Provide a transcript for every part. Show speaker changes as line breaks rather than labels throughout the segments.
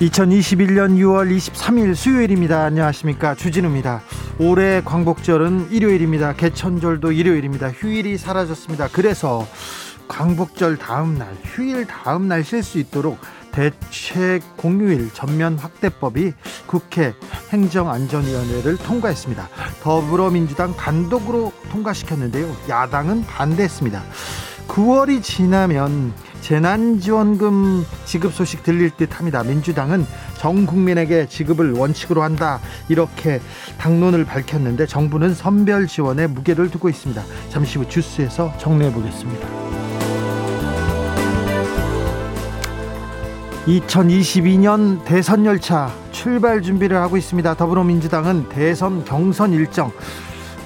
2021년 6월 23일 수요일입니다. 안녕하십니까. 주진우입니다. 올해 광복절은 일요일입니다. 개천절도 일요일입니다. 휴일이 사라졌습니다. 그래서 광복절 다음 날, 휴일 다음 날 쉴 수 있도록 대책 공휴일 전면 확대법이 국회 행정안전위원회를 통과했습니다. 더불어민주당 단독으로 통과시켰는데요. 야당은 반대했습니다. 9월이 지나면 재난지원금 지급 소식 들릴 듯 합니다. 민주당은 전 국민에게 지급을 원칙으로 한다. 이렇게 당론을 밝혔는데 정부는 선별 지원에 무게를 두고 있습니다. 잠시 후 주스에서 정리해 보겠습니다. 2022년 대선 열차 출발 준비를 하고 있습니다. 더불어민주당은 대선 경선 일정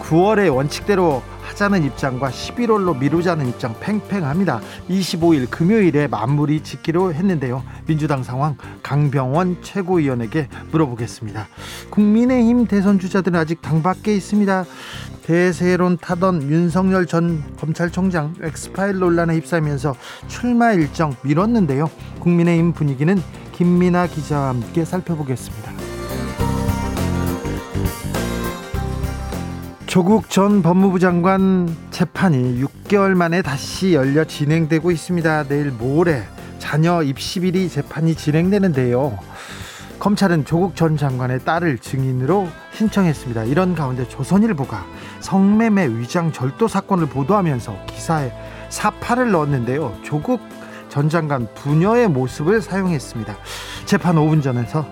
9월에 원칙대로 하자는 입장과 11월로 미루자는 입장 팽팽합니다. 25일 금요일에 마무리 짓기로 했는데요. 민주당 상황 강병원 최고위원에게 물어보겠습니다. 국민의힘 대선 주자들은 아직 당 밖에 있습니다. 대세론 타던 윤석열 전 검찰총장 엑스파일 논란에 휩싸이면서 출마 일정 미뤘는데요. 국민의힘 분위기는 김민아 기자와 함께 살펴보겠습니다. 조국 전 법무부 장관 재판이 6개월 만에 다시 열려 진행되고 있습니다. 내일 모레 자녀 입시 비리 재판이 진행되는데요. 검찰은 조국 전 장관의 딸을 증인으로 신청했습니다. 이런 가운데 조선일보가 성매매 위장 절도 사건을 보도하면서 기사에 사파를 넣었는데요. 조국 전 장관 부녀의 모습을 사용했습니다. 재판 5분 전에서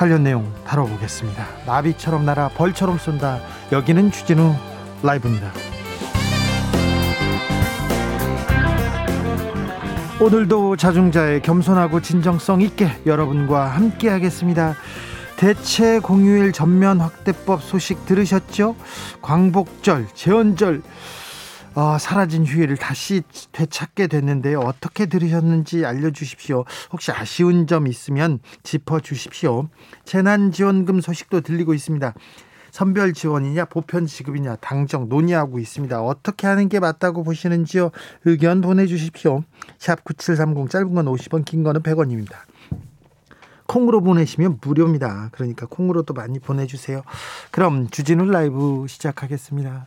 관련 내용 다뤄보겠습니다. 나비처럼 날아 벌처럼 쏜다. 여기는 주진우 라이브입니다. 오늘도 자중자의 겸손하고 진정성 있게 여러분과 함께 하겠습니다. 대체 공휴일 전면 확대법 소식 들으셨죠? 광복절, 재헌절 어, 사라진 휴일을 다시 되찾게 됐는데요. 어떻게 들으셨는지 알려주십시오. 혹시 아쉬운 점 있으면 짚어주십시오. 재난지원금 소식도 들리고 있습니다. 선별 지원이냐 보편 지급이냐 당정 논의하고 있습니다. 어떻게 하는 게 맞다고 보시는지요? 의견 보내주십시오. 샵 9730 짧은 건 50원 긴 거는 100원입니다. 콩으로 보내시면 무료입니다. 그러니까 콩으로도 많이 보내주세요. 그럼 주진우 라이브 시작하겠습니다.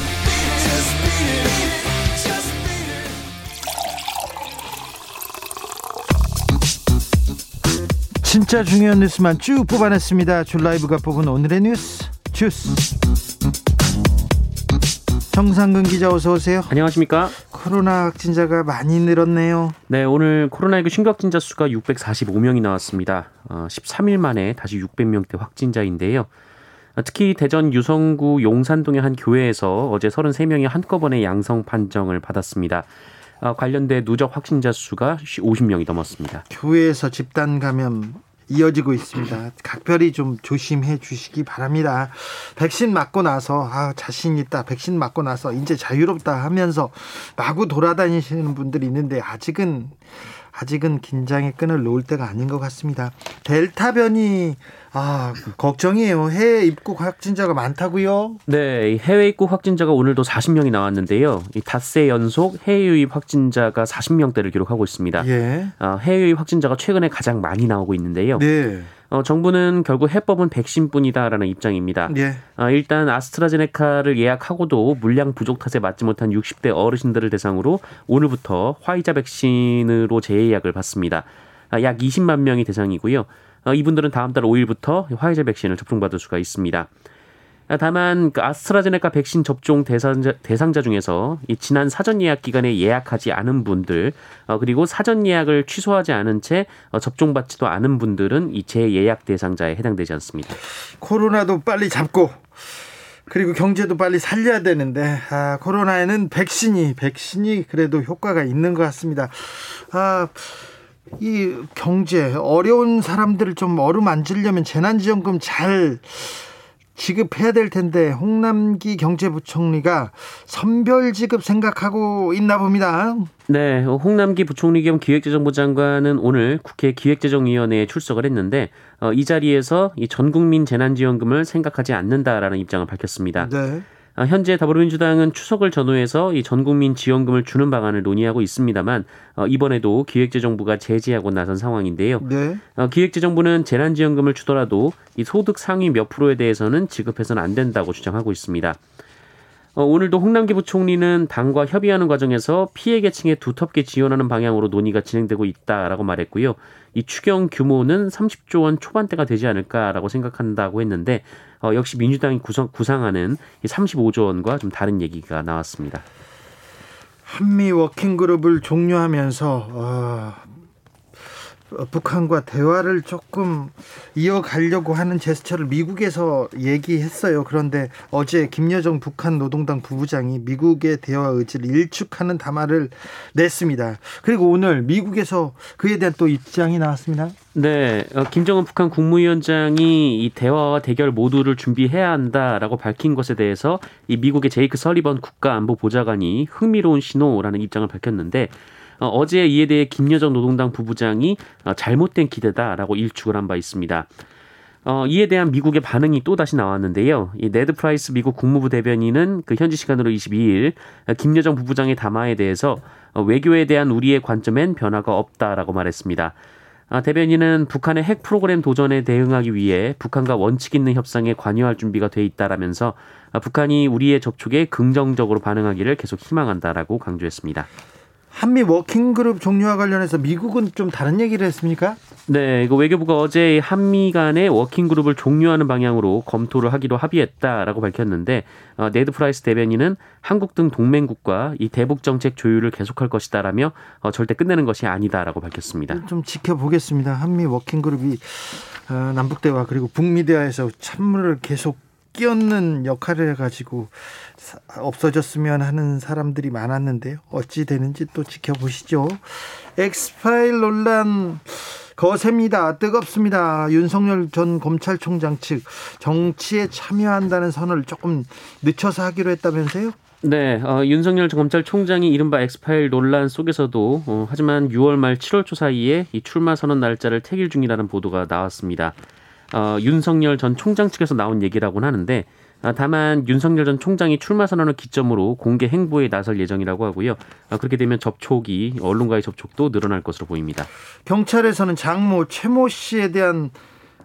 진짜 중요한 뉴스만 쭉 뽑아냈습니다. 줄 라이브가 뽑은 오늘의 뉴스 주스. 정상근 기자 어서 오세요.
안녕하십니까?
코로나 확진자가 많이 늘었네요.
네, 오늘 코로나19 신규 확진자 수가 645명이 나왔습니다. 어, 13일 만에 다시 600명대 확진자인데요. 특히 대전 유성구 용산동의 한 교회에서 어제 33명이 한꺼번에 양성 판정을 받았습니다. 어, 관련된 누적 확진자 수가 50명이 넘었습니다.
교회에서 집단 감염 이어지고 있습니다. 각별히 좀 조심해 주시기 바랍니다. 백신 맞고 나서 아, 자신 있다. 백신 맞고 나서 이제 자유롭다 하면서 마구 돌아다니시는 분들이 있는데 아직은 아직은 긴장의 끈을 놓을 때가 아닌 것 같습니다. 델타 변이 아 걱정이에요. 해외 입국 확진자가 많다고요?
네, 해외 입국 확진자가 오늘도 40명이 나왔는데요. 이 닷새 연속 해외 유입 확진자가 40명대를 기록하고 있습니다. 예. 어, 해외 유입 확진자가 최근에 가장 많이 나오고 있는데요. 네. 어, 정부는 결국 해법은 백신뿐이다라는 입장입니다. 예. 어, 일단 아스트라제네카를 예약하고도 물량 부족 탓에 맞지 못한 60대 어르신들을 대상으로 오늘부터 화이자 백신으로 재예약을 받습니다. 아, 약 20만 명이 대상이고요. 어, 이분들은 다음 달 5일부터 화이자 백신을 접종받을 수가 있습니다. 다만 그 아스트라제네카 백신 접종 대상자, 대상자 중에서 이 지난 사전 예약 기간에 예약하지 않은 분들 어, 그리고 사전 예약을 취소하지 않은 채 어, 접종받지도 않은 분들은 이 재예약 대상자에 해당되지 않습니다.
코로나도 빨리 잡고 그리고 경제도 빨리 살려야 되는데 아, 코로나에는 백신이 백신이 그래도 효과가 있는 것 같습니다. 아, 이 경제 어려운 사람들을 좀 어루만지려면 재난지원금 잘 지급해야 될 텐데 홍남기 경제부총리가 선별 지급 생각하고 있나 봅니다.
네, 홍남기 부총리 겸 기획재정부 장관은 오늘 국회 기획재정위원회에 출석을 했는데 어, 이 자리에서 이 전국민 재난지원금을 생각하지 않는다라는 입장을 밝혔습니다. 네. 아, 현재 더불어민주당은 추석을 전후해서 이 전국민 지원금을 주는 방안을 논의하고 있습니다만 어, 이번에도 기획재정부가 제지하고 나선 상황인데요. 네. 어, 기획재정부는 재난지원금을 주더라도 이 소득 상위 몇 프로에 대해서는 지급해서는 안 된다고 주장하고 있습니다. 어, 오늘도 홍남기 부총리는 당과 협의하는 과정에서 피해 계층에 두텁게 지원하는 방향으로 논의가 진행되고 있다라고 말했고요. 이 추경 규모는 30조 원 초반대가 되지 않을까라고 생각한다고 했는데 어, 역시 민주당이 구성, 구상하는 이 35조 원과 좀 다른 얘기가 나왔습니다.
한미 워킹 그룹을 종료하면서 어, 북한과 대화를 조금 이어가려고 하는 제스처를 미국에서 얘기했어요. 그런데 어제 김여정 북한 노동당 부부장이 미국의 대화 의지를 일축하는 담화를 냈습니다. 그리고 오늘 미국에서 그에 대한 또 입장이 나왔습니다.
네, 어, 김정은 북한 국무위원장이 이 대화와 대결 모두를 준비해야 한다라고 밝힌 것에 대해서 이 미국의 제이크 설리번 국가안보보좌관이 흥미로운 신호라는 입장을 밝혔는데 어, 어제 이에 대해 김여정 노동당 부부장이 어, 잘못된 기대다라고 일축을 한 바 있습니다. 어, 이에 대한 미국의 반응이 또 다시 나왔는데요. 이 네드 프라이스 미국 국무부 대변인은 그 현지 시간으로 22일 어, 김여정 부부장의 담화에 대해서 어, 외교에 대한 우리의 관점엔 변화가 없다라고 말했습니다. 아, 대변인은 북한의 핵 프로그램 도전에 대응하기 위해 북한과 원칙 있는 협상에 관여할 준비가 돼 있다라면서 아, 북한이 우리의 접촉에 긍정적으로 반응하기를 계속 희망한다라고 강조했습니다.
한미 워킹그룹 종료와 관련해서 미국은 좀 다른 얘기를 했습니까?
네, 이거 외교부가 어제 한미 간의 워킹그룹을 종료하는 방향으로 검토를 하기로 합의했다라고 밝혔는데 어, 네드 프라이스 대변인은 한국 등 동맹국과 이 대북 정책 조율을 계속할 것이다라며 어, 절대 끝내는 것이 아니다라고 밝혔습니다.
좀 지켜보겠습니다. 한미 워킹그룹이 어, 남북 대화 그리고 북미 대화에서 찬물을 계속 끼얹는 역할을 해가지고 없어졌으면 하는 사람들이 많았는데요. 어찌 되는지 또 지켜보시죠. 엑스파일 논란 거셉니다. 뜨겁습니다. 윤석열 전 검찰총장 측 정치에 참여한다는 선을 조금 늦춰서 하기로 했다면서요?
네, 어, 윤석열 검찰총장이 이른바 엑스파일 논란 속에서도 어, 하지만 6월 말 7월 초 사이에 이 출마 선언 날짜를 택일 중이라는 보도가 나왔습니다. 어, 윤석열 전 총장 측에서 나온 얘기라고는 하는데 아, 다만 윤석열 전 총장이 출마 선언을 기점으로 공개 행보에 나설 예정이라고 하고요. 아, 그렇게 되면 접촉이 언론과의 접촉도 늘어날 것으로 보입니다.
경찰에서는 장모 최모 씨에 대한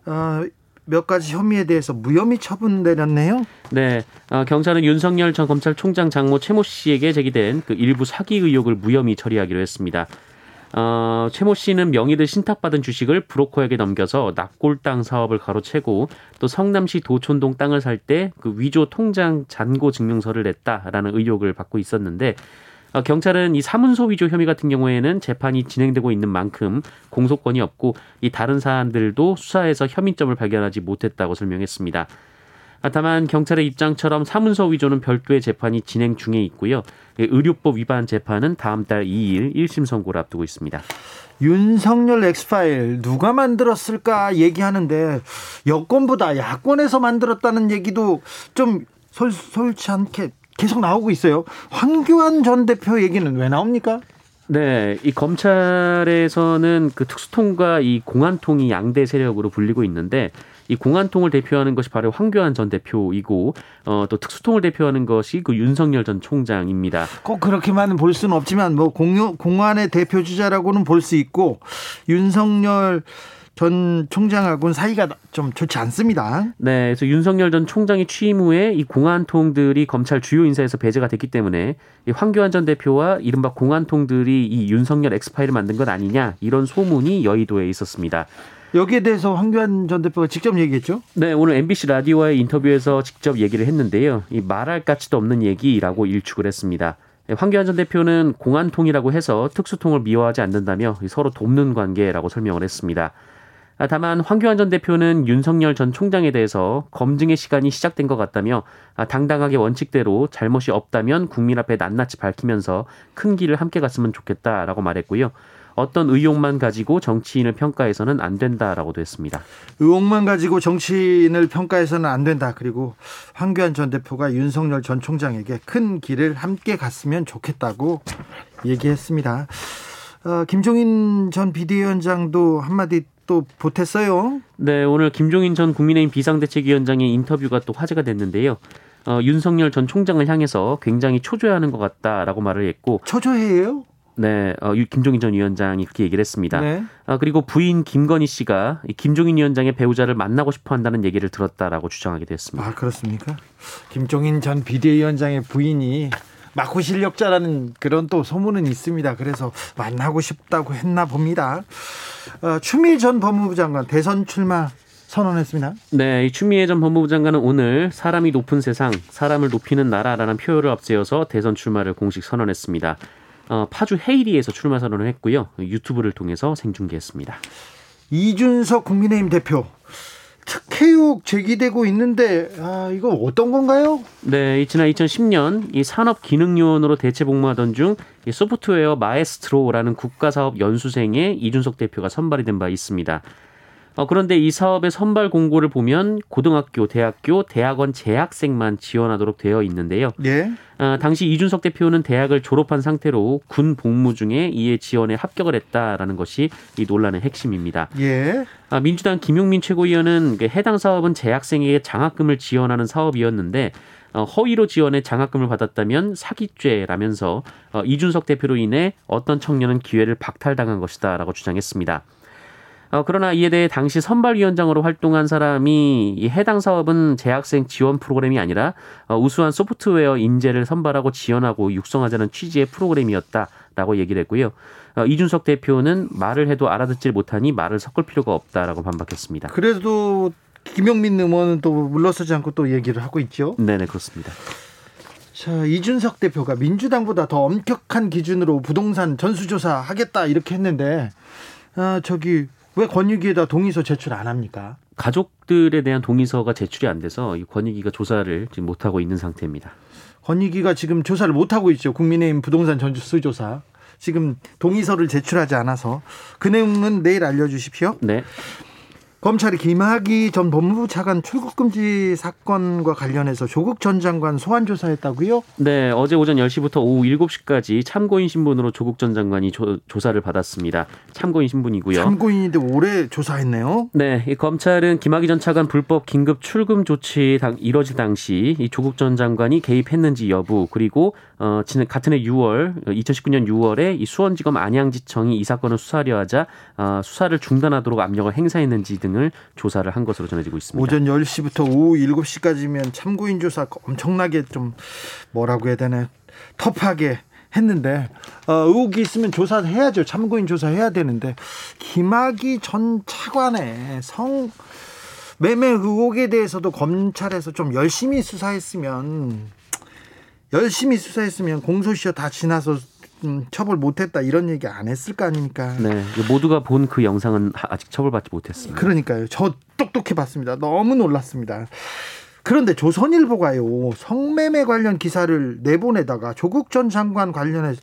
어, 몇 가지 혐의에 대해서 무혐의 처분 내렸네요.
네, 어, 경찰은 윤석열 전 검찰총장 장모 최모 씨에게 제기된 그 일부 사기 의혹을 무혐의 처리하기로 했습니다. 어, 최모 씨는 명의를 신탁받은 주식을 브로커에게 넘겨서 납골당 사업을 가로채고 또 성남시 도촌동 땅을 살 때 그 위조 통장 잔고 증명서를 냈다라는 의혹을 받고 있었는데 어, 경찰은 이 사문서 위조 혐의 같은 경우에는 재판이 진행되고 있는 만큼 공소권이 없고 이 다른 사안들도 수사에서 혐의점을 발견하지 못했다고 설명했습니다. 다만 경찰의 입장처럼 사문서 위조는 별도의 재판이 진행 중에 있고요. 예, 의료법 위반 재판은 다음 달 2일 1심 선고를 앞두고 있습니다.
윤석열 엑스파일 누가 만들었을까 얘기하는데 여권보다 야권에서 만들었다는 얘기도 좀 솔, 솔치 않게 계속 나오고 있어요. 황교안 전 대표 얘기는 왜 나옵니까?
네, 이 검찰에서는 그 특수통과 이 공안통이 양대 세력으로 불리고 있는데 이 공안통을 대표하는 것이 바로 황교안 전 대표이고 어, 또 특수통을 대표하는 것이 그 윤석열 전 총장입니다.
꼭 그렇게만 볼 수는 없지만 뭐 공유, 공안의 대표 주자라고는 볼 수 있고 윤석열 전 총장하고는 사이가 좀 좋지 않습니다.
네, 그래서 윤석열 전 총장이 취임 후에 이 공안통들이 검찰 주요 인사에서 배제가 됐기 때문에 이 황교안 전 대표와 이른바 공안통들이 이 윤석열 엑스파일을 만든 것 아니냐 이런 소문이 여의도에 있었습니다.
여기에 대해서 황교안 전 대표가 직접 얘기했죠?
네, 오늘 MBC 라디오와의 인터뷰에서 직접 얘기를 했는데요. 이 말할 가치도 없는 얘기라고 일축을 했습니다. 네, 황교안 전 대표는 공안통이라고 해서 특수통을 미워하지 않는다며 서로 돕는 관계라고 설명을 했습니다. 아, 다만 황교안 전 대표는 윤석열 전 총장에 대해서 검증의 시간이 시작된 것 같다며 아, 당당하게 원칙대로 잘못이 없다면 국민 앞에 낱낱이 밝히면서 큰 길을 함께 갔으면 좋겠다라고 말했고요. 어떤 의혹만 가지고 정치인을 평가해서는 안 된다라고도 했습니다.
의혹만 가지고 정치인을 평가해서는 안 된다. 그리고 황교안 전 대표가 윤석열 전 총장에게 큰 길을 함께 갔으면 좋겠다고 얘기했습니다. 어, 김종인 전 비대위원장도 한마디 또 보탰어요.
네, 오늘 김종인 전 국민의힘 비상대책위원장의 인터뷰가 또 화제가 됐는데요. 어, 윤석열 전 총장을 향해서 굉장히 초조해하는 것 같다라고 말을 했고
초조해요?
네, 어, 김종인 전 위원장이 그렇게 얘기를 했습니다. 네. 아, 그리고 부인 김건희 씨가 김종인 위원장의 배우자를 만나고 싶어 한다는 얘기를 들었다라고 주장하게 됐습니다.
아, 그렇습니까? 김종인 전 비대위원장의 부인이 마코 실력자라는 그런 또 소문은 있습니다. 그래서 만나고 싶다고 했나 봅니다. 어, 추미애 전 법무부 장관 대선 출마 선언했습니다.
네, 이 추미애 전 법무부 장관은 오늘 사람이 높은 세상, 사람을 높이는 나라라는 표현을 앞세워서 대선 출마를 공식 선언했습니다. 어, 파주 헤이리에서 출마 선언을 했고요. 유튜브를 통해서 생중계했습니다.
이준석 국민의힘 대표 특혜욕 제기되고 있는데 아, 이거 어떤 건가요?
네, 지난 2010년 이 산업기능요원으로 대체 복무하던 중 소프트웨어 마에스트로라는 국가사업 연수생에 이준석 대표가 선발이 된 바 있습니다. 어, 그런데 이 사업의 선발 공고를 보면 고등학교, 대학교, 대학원 재학생만 지원하도록 되어 있는데요. 예. 어, 당시 이준석 대표는 대학을 졸업한 상태로 군 복무 중에 이에 지원에 합격을 했다라는 것이 이 논란의 핵심입니다. 예. 아, 민주당 김용민 최고위원은 그 해당 사업은 재학생에게 장학금을 지원하는 사업이었는데 어, 허위로 지원해 장학금을 받았다면 사기죄라면서 어, 이준석 대표로 인해 어떤 청년은 기회를 박탈당한 것이다라고 주장했습니다. 어, 그러나 이에 대해 당시 선발위원장으로 활동한 사람이 이 해당 사업은 재학생 지원 프로그램이 아니라 어, 우수한 소프트웨어 인재를 선발하고 지원하고 육성하자는 취지의 프로그램이었다라고 얘기를 했고요. 어, 이준석 대표는 말을 해도 알아듣질 못하니 말을 섞을 필요가 없다라고 반박했습니다.
그래도 김영민 의원은 또 물러서지 않고 또 얘기를 하고 있죠.
네네 그렇습니다.
자, 이준석 대표가 민주당보다 더 엄격한 기준으로 부동산 전수조사 하겠다 이렇게 했는데 아, 저기 왜 권익위에다 동의서 제출 안 합니까?
가족들에 대한 동의서가 제출이 안 돼서 이 권익위가 조사를 지금 못 하고 있는 상태입니다.
권익위가 지금 조사를 못 하고 있죠. 국민의힘 부동산 전수 조사. 지금 동의서를 제출하지 않아서 그 내용은 내일 알려주십시오.
네.
검찰이 김학의 전 법무부 차관 출국 금지 사건과 관련해서 조국 전 장관 소환 조사했다고요?
네, 어제 오전 10시부터 오후 7시까지 참고인 신분으로 조국 전 장관이 조, 사를 받았습니다. 참고인 신분이고요.
참고인인데 오래 조사했네요.
네, 이 검찰은 김학의 전 차관 불법 긴급 출금 조치 당, 이뤄질 당시 이 조국 전 장관이 개입했는지 여부 그리고 어, 같은 해 6월 2019년 6월에 이 수원지검 안양지청이 이 사건을 수사하려 하자 어, 수사를 중단하도록 압력을 행사했는지 등을 조사를 한 것으로 전해지고 있습니다.
오전 10시부터 오후 7시까지면 참고인 조사 엄청나게 좀 뭐라고 해야 되나 터프하게 했는데 어, 의혹이 있으면 조사해야죠. 참고인 조사해야 되는데 김학의 전 차관의 성 매매 의혹에 대해서도 검찰에서 좀 열심히 수사했으면 열심히 수사했으면 공소시효 다 지나서 음, 처벌 못했다 이런 얘기 안 했을 거 아닙니까?
네, 모두가 본 그 영상은 아직 처벌받지 못했습니다.
그러니까요. 저 똑똑해 봤습니다. 너무 놀랐습니다. 그런데 조선일보가요 성매매 관련 기사를 내보내다가 조국 전 장관 관련해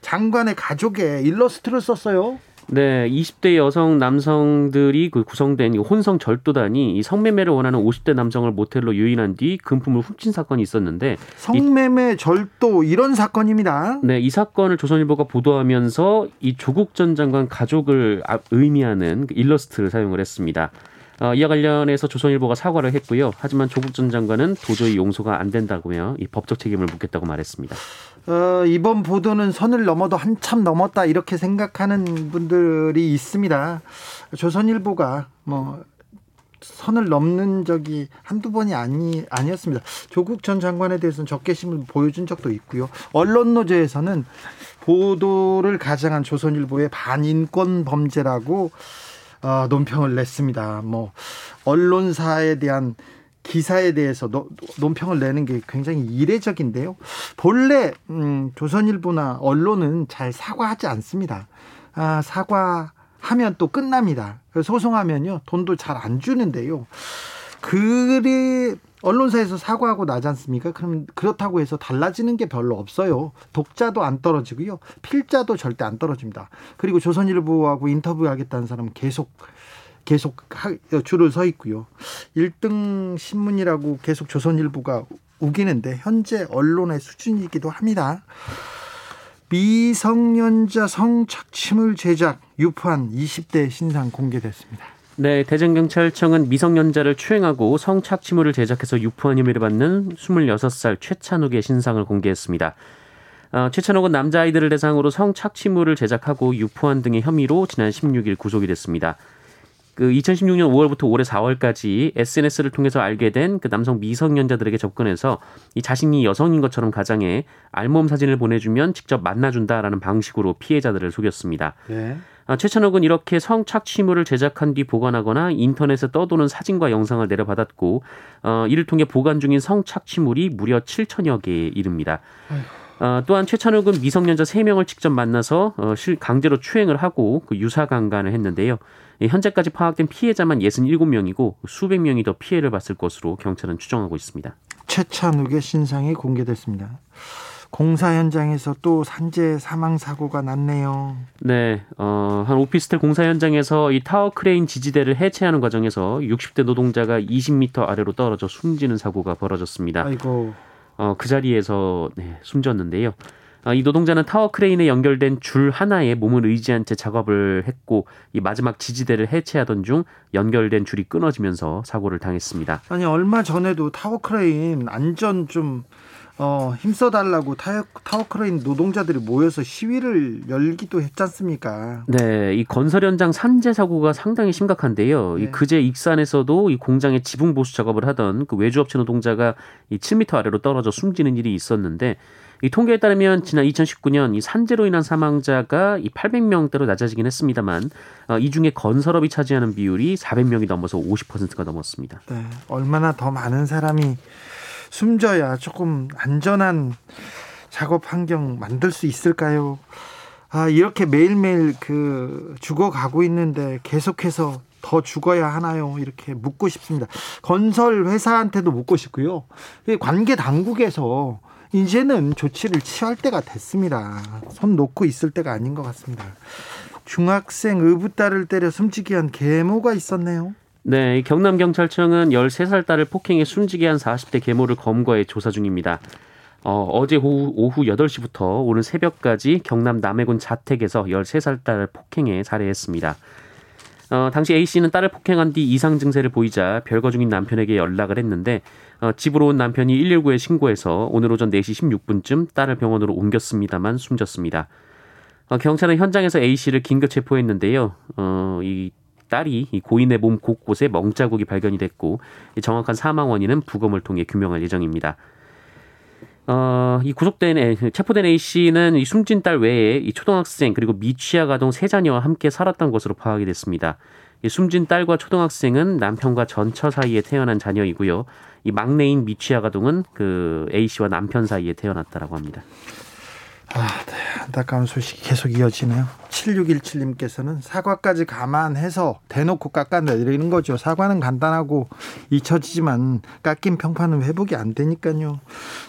장관의 가족의 일러스트를 썼어요.
네, 20대 여성 남성들이 그 구성된 혼성 절도단이 이 성매매를 원하는 50대 남성을 모텔로 유인한 뒤 금품을 훔친 사건이 있었는데
성매매, 이, 절도 이런 사건입니다.
네, 이 사건을 조선일보가 보도하면서 이 조국 전 장관 가족을 아, 의미하는 그 일러스트를 사용을 했습니다. 어, 이와 관련해서 조선일보가 사과를 했고요. 하지만 조국 전 장관은 도저히 용서가 안 된다고요. 이 법적 책임을 묻겠다고 말했습니다.
어, 이번 보도는 선을 넘어도 한참 넘었다 이렇게 생각하는 분들이 있습니다. 조선일보가 뭐 선을 넘는 적이 한두 번이 아니 아니었습니다. 조국 전 장관에 대해서는 적개심을 보여준 적도 있고요. 언론 노조에서는 보도를 가장한 조선일보의 반인권 범죄라고 어, 논평을 냈습니다. 뭐 언론사에 대한 기사에 대해서 노, 논평을 내는 게 굉장히 이례적인데요. 본래 음, 조선일보나 언론은 잘 사과하지 않습니다. 아, 사과하면 또 끝납니다. 소송하면요 돈도 잘 안 주는데요. 그리 언론사에서 사과하고 나지 않습니까? 그럼 그렇다고 해서 달라지는 게 별로 없어요. 독자도 안 떨어지고요. 필자도 절대 안 떨어집니다. 그리고 조선일보하고 인터뷰하겠다는 사람은 계속 계속 줄을 서 있고요. 1등 신문이라고 계속 조선일보가 우기는데 현재 언론의 수준이기도 합니다. 미성년자 성착취물 제작 유포한 20대 신상 공개됐습니다.
네, 대전경찰청은 미성년자를 추행하고 성착취물을 제작해서 유포한 혐의를 받는 26살 최찬욱의 신상을 공개했습니다. 어, 최찬욱은 남자아이들을 대상으로 성착취물을 제작하고 유포한 등의 혐의로 지난 16일 구속이 됐습니다. 그 2016년 5월부터 올해 4월까지 SNS를 통해서 알게 된 그 남성 미성년자들에게 접근해서 이 자신이 여성인 것처럼 가장해 알몸 사진을 보내주면 직접 만나준다라는 방식으로 피해자들을 속였습니다. 네. 아, 최찬욱은 이렇게 성착취물을 제작한 뒤 보관하거나 인터넷에 떠도는 사진과 영상을 내려받았고 어, 이를 통해 보관 중인 성착취물이 무려 7천여 개에 이릅니다. 어, 또한 최찬욱은 미성년자 3명을 직접 만나서 어, 강제로 추행을 하고 그 유사 강간을 했는데요. 현재까지 파악된 피해자만 67명이고 수백 명이 더 피해를 봤을 것으로 경찰은 추정하고 있습니다.
최찬욱의 신상이 공개됐습니다. 공사 현장에서 또 산재 사망 사고가 났네요.
네, 어, 한 오피스텔 공사 현장에서 이 타워 크레인 지지대를 해체하는 과정에서 60대 노동자가 20m 아래로 떨어져 숨지는 사고가 벌어졌습니다. 아이고. 어, 그 자리에서 네, 숨졌는데요. 아, 이 노동자는 타워 크레인에 연결된 줄 하나에 몸을 의지한 채 작업을 했고 이 마지막 지지대를 해체하던 중 연결된 줄이 끊어지면서 사고를 당했습니다.
아니 얼마 전에도 타워 크레인 안전 좀 어, 힘써달라고 타워, 타워 크레인 노동자들이 모여서 시위를 열기도 했지 않습니까?
네, 이 건설 현장 산재 사고가 상당히 심각한데요. 네. 이 그제 익산에서도 이 공장의 지붕 보수 작업을 하던 그 외주업체 노동자가 이 7m 아래로 떨어져 숨지는 일이 있었는데 이 통계에 따르면 지난 2019년 이 산재로 인한 사망자가 이 800명대로 낮아지긴 했습니다만 어, 이 중에 건설업이 차지하는 비율이 400명이 넘어서 50%가 넘었습니다.
네, 얼마나 더 많은 사람이 숨져야 조금 안전한 작업 환경 만들 수 있을까요? 아, 이렇게 매일매일 그 죽어가고 있는데 계속해서 더 죽어야 하나요? 이렇게 묻고 싶습니다. 건설 회사한테도 묻고 싶고요. 관계 당국에서 이제는 조치를 취할 때가 됐습니다. 손 놓고 있을 때가 아닌 것 같습니다. 중학생 의붓딸을 때려 숨지게 한 계모가 있었네요.
네, 경남 경찰청은 13살 딸을 폭행해 숨지게 한 40대 계모를 검거해 조사 중입니다. 어, 어제 오후, 오후 8시부터 오늘 새벽까지 경남 남해군 자택에서 13살 딸을 폭행해 살해했습니다. 어, 당시 A씨는 딸을 폭행한 뒤 이상 증세를 보이자 별거 중인 남편에게 연락을 했는데 어, 집으로 온 남편이 119에 신고해서 오늘 오전 4시 16분쯤 딸을 병원으로 옮겼습니다만 숨졌습니다. 어, 경찰은 현장에서 A씨를 긴급 체포했는데요. 어, 이 딸이 이 고인의 몸 곳곳에 멍자국이 발견이 됐고 정확한 사망 원인은 부검을 통해 규명할 예정입니다. 어, 이 구속된 A, 체포된 A 씨는 이 숨진 딸 외에 이 초등학생 그리고 미취학 아동 세 자녀와 함께 살았던 것으로 파악이 됐습니다. 이 숨진 딸과 초등학생은 남편과 전처 사이에 태어난 자녀이고요. 이 막내인 미취학 아동은 그 A 씨와 남편 사이에 태어났다라고 합니다.
아, 네. 안타까운 소식이 계속 이어지네요. 7617님께서는 사과까지 감안해서 대놓고 깎아내리는 거죠. 사과는 간단하고 잊혀지지만 깎인 평판은 회복이 안 되니까요.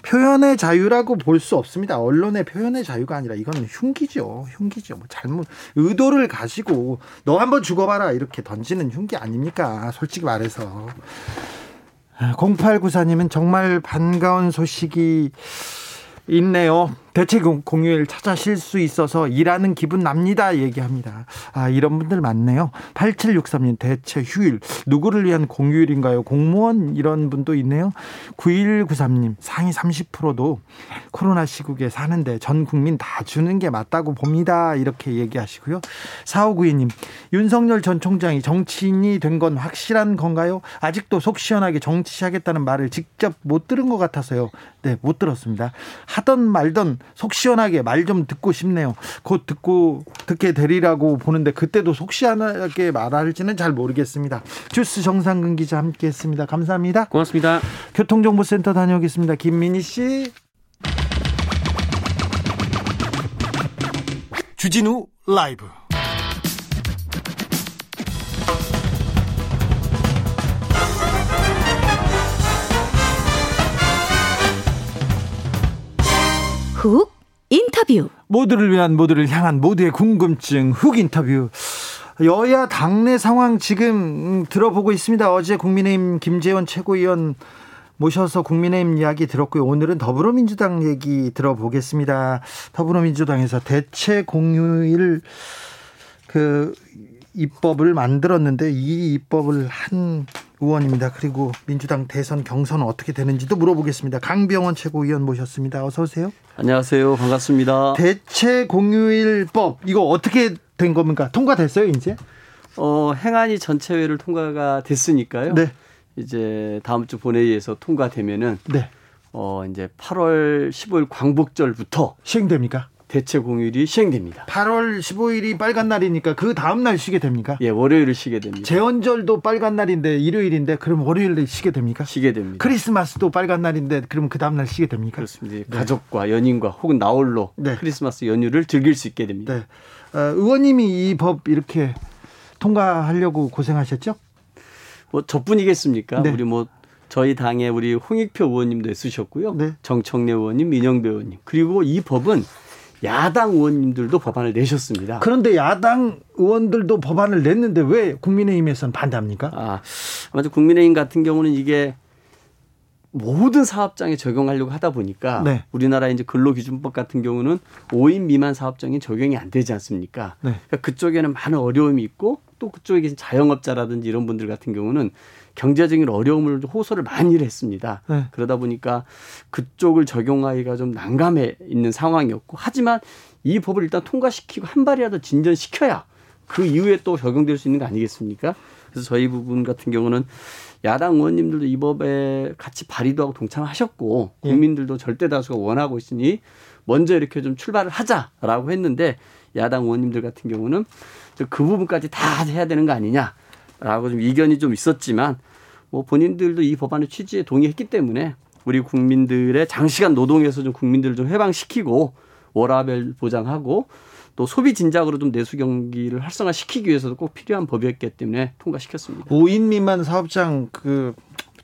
표현의 자유라고 볼 수 없습니다. 언론의 표현의 자유가 아니라 이건 흉기죠. 흉기죠. 뭐 잘못 의도를 가지고 너 한번 죽어봐라 이렇게 던지는 흉기 아닙니까? 솔직히 말해서. 0894님은 정말 반가운 소식이 있네요. 대체 공휴일 찾아실 수 있어서 일하는 기분 납니다. 얘기합니다. 아, 이런 분들 많네요. 8763님 대체 휴일 누구를 위한 공휴일인가요? 공무원 이런 분도 있네요. 9193님 상위 30%도 코로나 시국에 사는데 전 국민 다 주는 게 맞다고 봅니다. 이렇게 얘기하시고요. 4592님 윤석열 전 총장이 정치인이 된 건 확실한 건가요? 아직도 속 시원하게 정치하겠다는 말을 직접 못 들은 것 같아서요. 네, 못 들었습니다. 하던 말던 속 시원하게 말 좀 듣고 싶네요. 곧 듣고 듣게 되리라고 보는데 그때도 속 시원하게 말할지는 잘 모르겠습니다. 주스 정상근 기자 함께했습니다. 감사합니다.
고맙습니다.
교통정보센터 다녀오겠습니다. 김민희 씨.
주진우 라이브.
훅 인터뷰.
모두를 위한 모두를 향한 모두의 궁금증 훅 인터뷰. 여야 당내 상황 지금 들어보고 있습니다. 어제 국민의힘 김재원 최고위원 모셔서 국민의힘 이야기 들었고요. 오늘은 더불어민주당 얘기 들어보겠습니다. 더불어민주당에서 대체 공휴일 그 입법을 만들었는데 이 입법을 한 의원입니다. 그리고 민주당 대선 경선 어떻게 되는지도 물어보겠습니다. 강병원 최고위원 모셨습니다. 어서 오세요.
안녕하세요. 반갑습니다.
대체 공휴일법 이거 어떻게 된 겁니까? 통과됐어요, 이제?
어, 행안위 전체회를 통과가 됐으니까요.
네.
이제 다음 주 본회의에서 통과되면은
네.
어, 이제 8월 15일 광복절부터
시행됩니까?
대체 공휴일이 시행됩니다.
8월 15일이 빨간 날이니까 그 다음 날 쉬게 됩니까?
예, 월요일을 쉬게 됩니다.
재헌절도 빨간 날인데 일요일인데 그럼 월요일에 쉬게 됩니까?
쉬게 됩니다.
크리스마스도 빨간 날인데 그럼 그 다음 날 쉬게 됩니까?
그렇습니다. 네. 가족과 연인과 혹은 나홀로 네. 크리스마스 연휴를 즐길 수 있게 됩니다. 네.
어, 의원님이 이 법 이렇게 통과하려고 고생하셨죠?
뭐 저뿐이겠습니까? 네. 우리 뭐 저희 당에 우리 홍익표 의원님도 애쓰셨고요. 네. 정청래 의원님, 민영배 의원님. 그리고 이 법은 야당 의원님들도 법안을 내셨습니다.
그런데 야당 의원들도 법안을 냈는데 왜 국민의힘에서는 반대합니까?
아, 맞아. 국민의힘 같은 경우는 이게 모든 사업장에 적용하려고 하다 보니까 네. 우리나라 이제 근로기준법 같은 경우는 5인 미만 사업장이 적용이 안 되지 않습니까? 네. 그러니까 그쪽에는 많은 어려움이 있고 또 그쪽에 계신 자영업자라든지 이런 분들 같은 경우는 경제적인 어려움을 호소를 많이 했습니다. 네. 그러다 보니까 그쪽을 적용하기가 좀 난감해 있는 상황이었고 하지만 이 법을 일단 통과시키고 한 발이라도 진전시켜야 그 이후에 또 적용될 수 있는 거 아니겠습니까? 그래서 저희 부분 같은 경우는 야당 의원님들도 이 법에 같이 발의도 하고 동참하셨고 예. 국민들도 절대 다수가 원하고 있으니 먼저 이렇게 좀 출발을 하자라고 했는데 야당 의원님들 같은 경우는 그 부분까지 다 해야 되는 거 아니냐 라고 좀 이견이 좀 있었지만 뭐 본인들도 이 법안의 취지에 동의했기 때문에 우리 국민들의 장시간 노동에서 좀 국민들을 좀 해방시키고 워라벨 보장하고 또 소비 진작으로 좀 내수 경기를 활성화시키기 위해서도 꼭 필요한 법이었기 때문에 통과시켰습니다.
5인 미만 사업장 그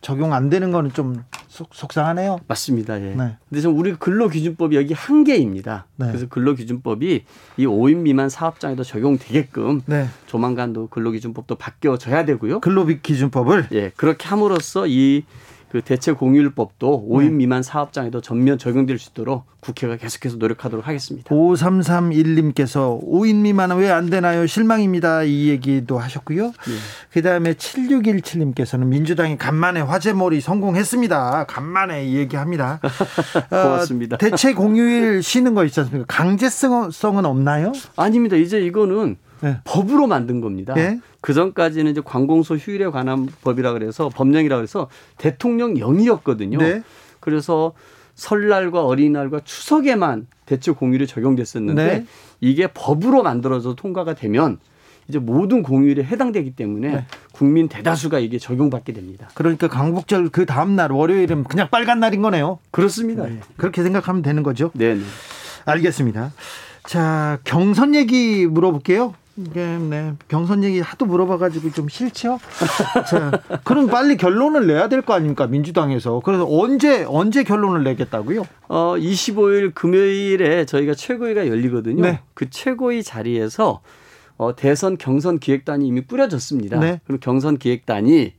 적용 안 되는 거는 좀 속, 속상하네요.
맞습니다. 예. 네. 근데 좀 우리 근로기준법이 여기 한 개입니다. 네. 그래서 근로기준법이 이 5인 미만 사업장에도 적용되게끔 네. 조만간도 근로기준법도 바뀌어져야 되고요.
근로기준법을
예 그렇게 함으로써 이 그 대체 공휴일법도 5인 네. 미만 사업장에도 전면 적용될 수 있도록 국회가 계속해서 노력하도록 하겠습니다.
5331님께서 5인 미만은 왜안 되나요? 실망입니다. 이 얘기도 하셨고요. 네. 그다음에 7617님께서는 민주당이 간만에 화제몰이 성공했습니다. 간만에 얘기합니다.
고맙습니다.
어, 대체 공휴일 쉬는 거 있지 않습니까? 강제성은 없나요?
아닙니다. 이제 이거는 네. 법으로 만든 겁니다. 네. 그 전까지는 이제 관공서 휴일에 관한 법이라 그래서 법령이라 그래서 대통령령이었거든요. 네. 그래서 설날과 어린이날과 추석에만 대체 공휴일이 적용됐었는데 네. 이게 법으로 만들어서 통과가 되면 이제 모든 공휴일에 해당되기 때문에 네. 국민 대다수가 이게 적용받게 됩니다.
그러니까 강복절 그 다음 날 월요일은 그냥 빨간 날인 거네요.
그렇습니다. 네.
그렇게 생각하면 되는 거죠.
네. 네.
알겠습니다. 자 경선 얘기 물어볼게요. 네, 네. 경선 얘기 하도 물어봐가지고 좀 싫죠. 자, 그럼 빨리 결론을 내야 될 거 아닙니까 민주당에서. 그래서 언제 언제 결론을 내겠다고요?
어, 25일 금요일에 저희가 최고위가 열리거든요. 네. 그 최고위 자리에서 어, 대선 경선 기획단이 이미 꾸려졌습니다. 네. 그럼 경선 기획단이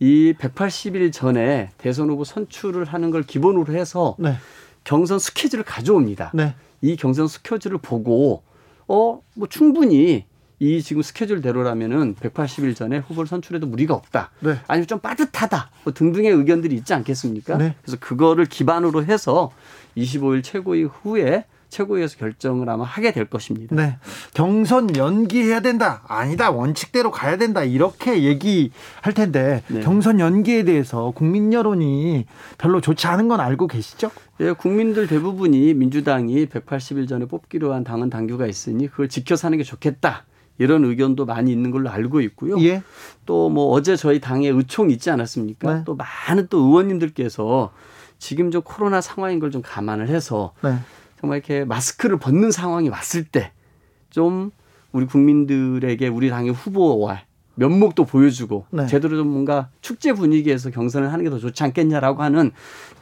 이 180일 전에 대선 후보 선출을 하는 걸 기본으로 해서 네. 경선 스케줄을 가져옵니다. 네. 이 경선 스케줄을 보고 어, 뭐 충분히 이 지금 스케줄대로라면은 180일 전에 후보를 선출해도 무리가 없다. 네. 아니면 좀 빠듯하다. 뭐 등등의 의견들이 있지 않겠습니까? 네. 그래서 그거를 기반으로 해서 25일 최고위 후에 최고위에서 결정을 아마 하게 될 것입니다.
네. 경선 연기해야 된다. 아니다. 원칙대로 가야 된다. 이렇게 얘기할 텐데 네. 경선 연기에 대해서 국민 여론이 별로 좋지 않은 건 알고 계시죠?
예, 국민들 대부분이 민주당이 180일 전에 뽑기로 한 당은 당규가 있으니 그걸 지켜 사는 게 좋겠다. 이런 의견도 많이 있는 걸로 알고 있고요. 예. 또뭐 어제 저희 당에 의총 있지 않았습니까? 네. 또 많은 또 의원님들께서 지금 저 코로나 상황인 걸 좀 감안을 해서 네. 정말 이렇게 마스크를 벗는 상황이 왔을 때 좀 우리 국민들에게 우리 당의 후보와 면목도 보여주고 네. 제대로 좀 뭔가 축제 분위기에서 경선을 하는 게 더 좋지 않겠냐라고 하는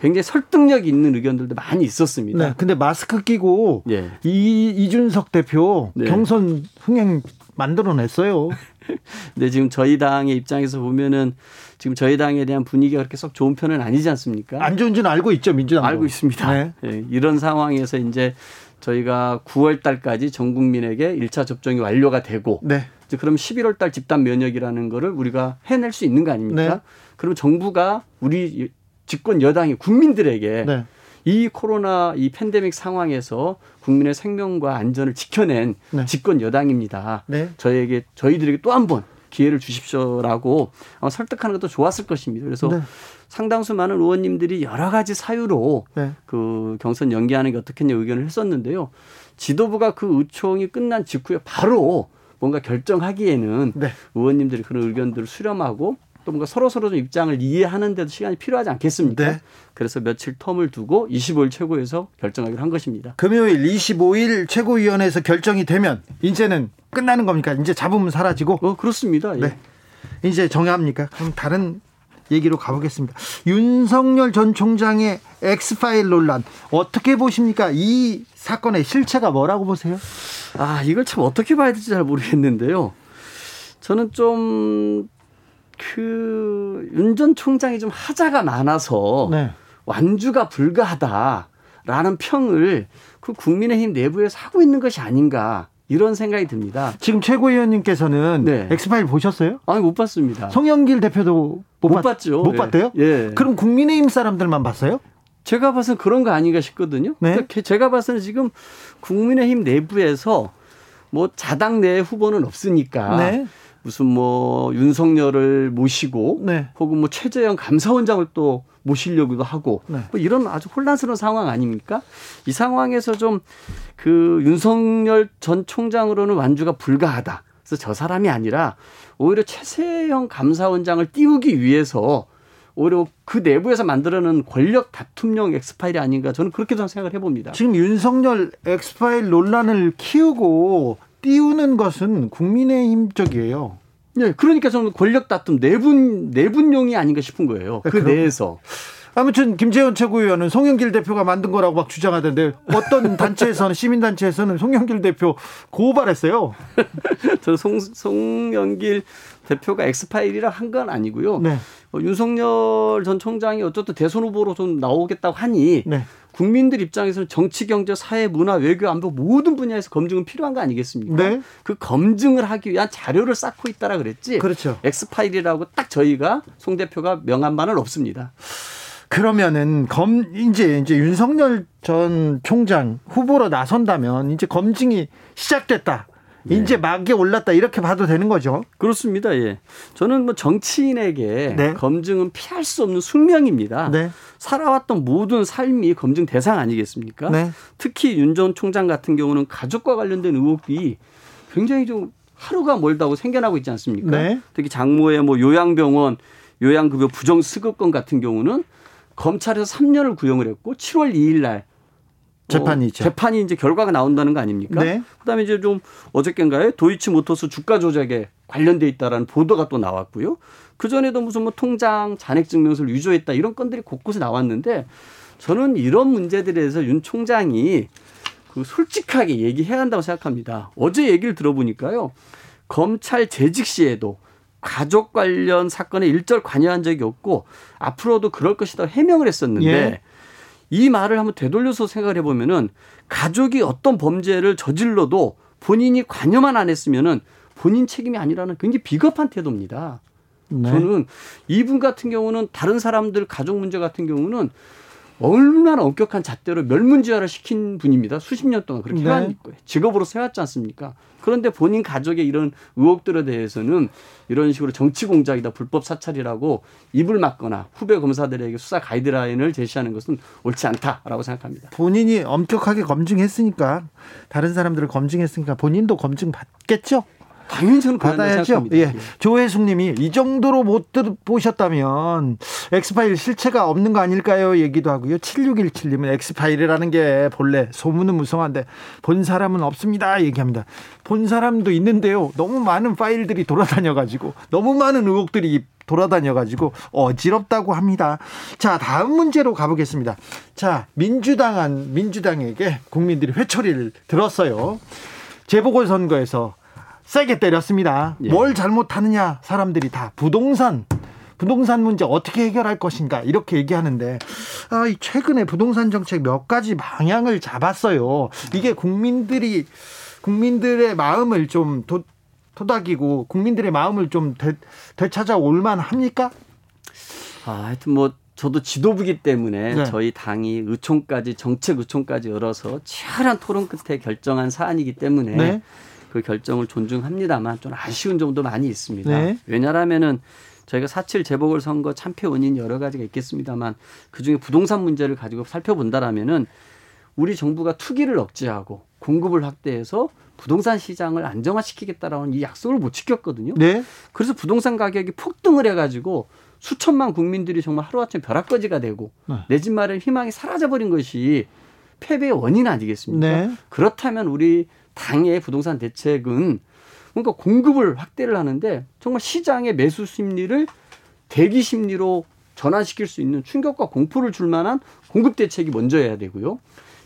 굉장히 설득력 있는 의견들도 많이 있었습니다.
네. 근데 마스크 끼고 예. 이 이준석 대표 네. 경선 흥행 만들어냈어요.
근데 지금 저희 당의 입장에서 보면은 지금 저희 당에 대한 분위기가 그렇게 썩 좋은 편은 아니지 않습니까?
안 좋은지는 알고 있죠, 민주당.
알고 있습니다. 네. 네. 이런 상황에서 이제 저희가 9월 달까지 전 국민에게 1차 접종이 완료가 되고 네. 이제 그럼 11월 달 집단 면역이라는 거를 우리가 해낼 수 있는 거 아닙니까? 네. 그럼 정부가 우리 집권 여당이 국민들에게 네. 이 코로나 이 팬데믹 상황에서 국민의 생명과 안전을 지켜낸 네. 집권 여당입니다. 네. 저에게 저희들에게 또 한 번 기회를 주십시오라고 설득하는 것도 좋았을 것입니다. 그래서 네. 상당수 많은 의원님들이 여러 가지 사유로 네. 그 경선 연기하는 게 어떻겠냐 의견을 했었는데요. 지도부가 그 의총이 끝난 직후에 바로 뭔가 결정하기에는 네. 의원님들이 그런 의견들을 수렴하고 또 뭔가 서로 서로 좀 입장을 이해하는 데도 시간이 필요하지 않겠습니까? 네. 그래서 며칠 텀을 두고 25일 최고에서 결정하기로 한 것입니다.
금요일 25일 최고위원회에서 결정이 되면 이제는 끝나는 겁니까? 이제 잡으면 사라지고?
어 그렇습니다. 예. 네.
이제 정합니까? 그럼 다른 얘기로 가보겠습니다. 윤석열 전 총장의 엑스파일 논란 어떻게 보십니까? 이 사건의 실체가 뭐라고 보세요?
아 이걸 참 어떻게 봐야 될지 잘 모르겠는데요. 저는 좀 그 윤 전 총장이 좀 하자가 많아서 네. 완주가 불가하다라는 평을 그 국민의힘 내부에서 하고 있는 것이 아닌가 이런 생각이 듭니다.
지금 최고위원님께서는 네. 엑스파일 보셨어요?
아니 못 봤습니다.
송영길 대표도 못,
못 봤, 봤죠.
못 예. 봤대요? 예. 그럼 국민의힘 사람들만 봤어요?
제가 봐서는 그런 거 아닌가 싶거든요. 네. 그러니까 제가 봐서는 지금 국민의힘 내부에서 뭐 자당 내 후보는 없으니까 네. 무슨 뭐 윤석열을 모시고 네. 혹은 뭐 최재형 감사원장을 또 모시려고도 하고 네. 뭐 이런 아주 혼란스러운 상황 아닙니까? 이 상황에서 좀 그 윤석열 전 총장으로는 완주가 불가하다. 그래서 저 사람이 아니라 오히려 최재형 감사원장을 띄우기 위해서 오히려 그 내부에서 만들어낸 권력 다툼용 엑스파일이 아닌가 저는 그렇게 생각을 해봅니다.
지금 윤석열 엑스파일 논란을 키우고 띄우는 것은 국민의힘 쪽이에요.
네, 그러니까 저는 권력 다툼 내분 내분용이 아닌가 싶은 거예요. 그 네, 내에서.
아무튼 김재원 최고위원은 송영길 대표가 만든 거라고 막 주장하던데 어떤 단체에서는 시민단체에서는 송영길 대표 고발했어요.
저는 송, 송영길 대표가 엑스파일이라 한 건 아니고요. 네. 어, 윤석열 전 총장이 어쨌든 대선 후보로 좀 나오겠다고 하니 네. 국민들 입장에서는 정치, 경제, 사회, 문화, 외교, 안보 모든 분야에서 검증은 필요한 거 아니겠습니까? 네. 그 검증을 하기 위한 자료를 쌓고 있다라 그랬지.
그렇죠.
엑스파일이라고 딱 저희가 송 대표가 명한 바는 없습니다.
그러면은 검 이제 이제 윤석열 전 총장 후보로 나선다면 이제 검증이 시작됐다. 네. 이제 막에 올랐다 이렇게 봐도 되는 거죠.
그렇습니다. 예. 저는 뭐 정치인에게 네. 검증은 피할 수 없는 숙명입니다. 네. 살아왔던 모든 삶이 검증 대상 아니겠습니까? 네. 특히 윤 전 총장 같은 경우는 가족과 관련된 의혹이 굉장히 좀 하루가 멀다고 생겨나고 있지 않습니까? 네. 특히 장모의 뭐 요양병원 요양급여 부정 수급건 같은 경우는 검찰에서 3년을 구형을 했고 7월 2일 날
재판이.
어, 재판이 이제 결과가 나온다는 거 아닙니까? 네. 그다음에 이제 좀 어저께인가요? 도이치모터스 주가 조작에 관련돼 있다라는 보도가 또 나왔고요. 그 전에도 무슨 뭐 통장 잔액 증명서를 위조했다 이런 건들이 곳곳에 나왔는데 저는 이런 문제들에 대해서 윤 총장이 그 솔직하게 얘기해야 한다고 생각합니다. 어제 얘기를 들어보니까요. 검찰 재직 시에도 가족 관련 사건에 일절 관여한 적이 없고 앞으로도 그럴 것이다 해명을 했었는데 예. 이 말을 한번 되돌려서 생각을 해보면은 가족이 어떤 범죄를 저질러도 본인이 관여만 안 했으면은 본인 책임이 아니라는 굉장히 비겁한 태도입니다. 네. 저는 이분 같은 경우는 다른 사람들 가족 문제 같은 경우는 얼마나 엄격한 잣대로 멸문지화를 시킨 분입니다. 수십 년 동안 그렇게 네. 직업으로 세웠지 않습니까? 그런데 본인 가족의 이런 의혹들에 대해서는 이런 식으로 정치 공작이다, 불법 사찰이라고 입을 막거나 후배 검사들에게 수사 가이드라인을 제시하는 것은 옳지 않다라고 생각합니다.
본인이 엄격하게 검증했으니까 다른 사람들을 검증했으니까 본인도 검증 받겠죠?
당연히 저는
받아야죠. 예. 예. 조혜숙님이 이 정도로 못 보셨다면 엑스파일 실체가 없는 거 아닐까요? 얘기도 하고요. 7617님은 엑스파일이라는 게 본래 소문은 무성한데 본 사람은 없습니다. 얘기합니다. 본 사람도 있는데요. 너무 많은 파일들이 돌아다녀가지고 너무 많은 의혹들이 돌아다녀가지고 어지럽다고 합니다. 자, 다음 문제로 가보겠습니다. 자, 민주당한 민주당에게 국민들이 회초리를 들었어요. 재보궐선거에서 세게 때렸습니다. 예. 뭘 잘못하느냐 사람들이 다 부동산 부동산 문제 어떻게 해결할 것인가 이렇게 얘기하는데 아, 최근에 부동산 정책 몇 가지 방향을 잡았어요. 이게 국민들이 국민들의 마음을 좀 도, 토닥이고 국민들의 마음을 좀 되, 되찾아올 만 합니까?
아, 하여튼 뭐 저도 지도부기 때문에 네. 저희 당이 의총까지 정책 의총까지 열어서 치열한 토론 끝에 결정한 사안이기 때문에 네. 그 결정을 존중합니다만 좀 아쉬운 점도 많이 있습니다. 네. 왜냐하면은 저희가 사칠 재보궐 선거 참패 원인 여러 가지가 있겠습니다만 그 중에 부동산 문제를 가지고 살펴본다라면은 우리 정부가 투기를 억제하고 공급을 확대해서 부동산 시장을 안정화시키겠다라는 이 약속을 못 지켰거든요. 네. 그래서 부동산 가격이 폭등을 해가지고 수천만 국민들이 정말 하루아침에 벼락거지가 되고 네. 내집 마련 희망이 사라져버린 것이 패배의 원인 아니겠습니까? 네. 그렇다면 우리 당의 부동산 대책은 뭔가 공급을 확대를 하는데 정말 시장의 매수 심리를 대기 심리로 전환시킬 수 있는 충격과 공포를 줄 만한 공급 대책이 먼저여야 되고요.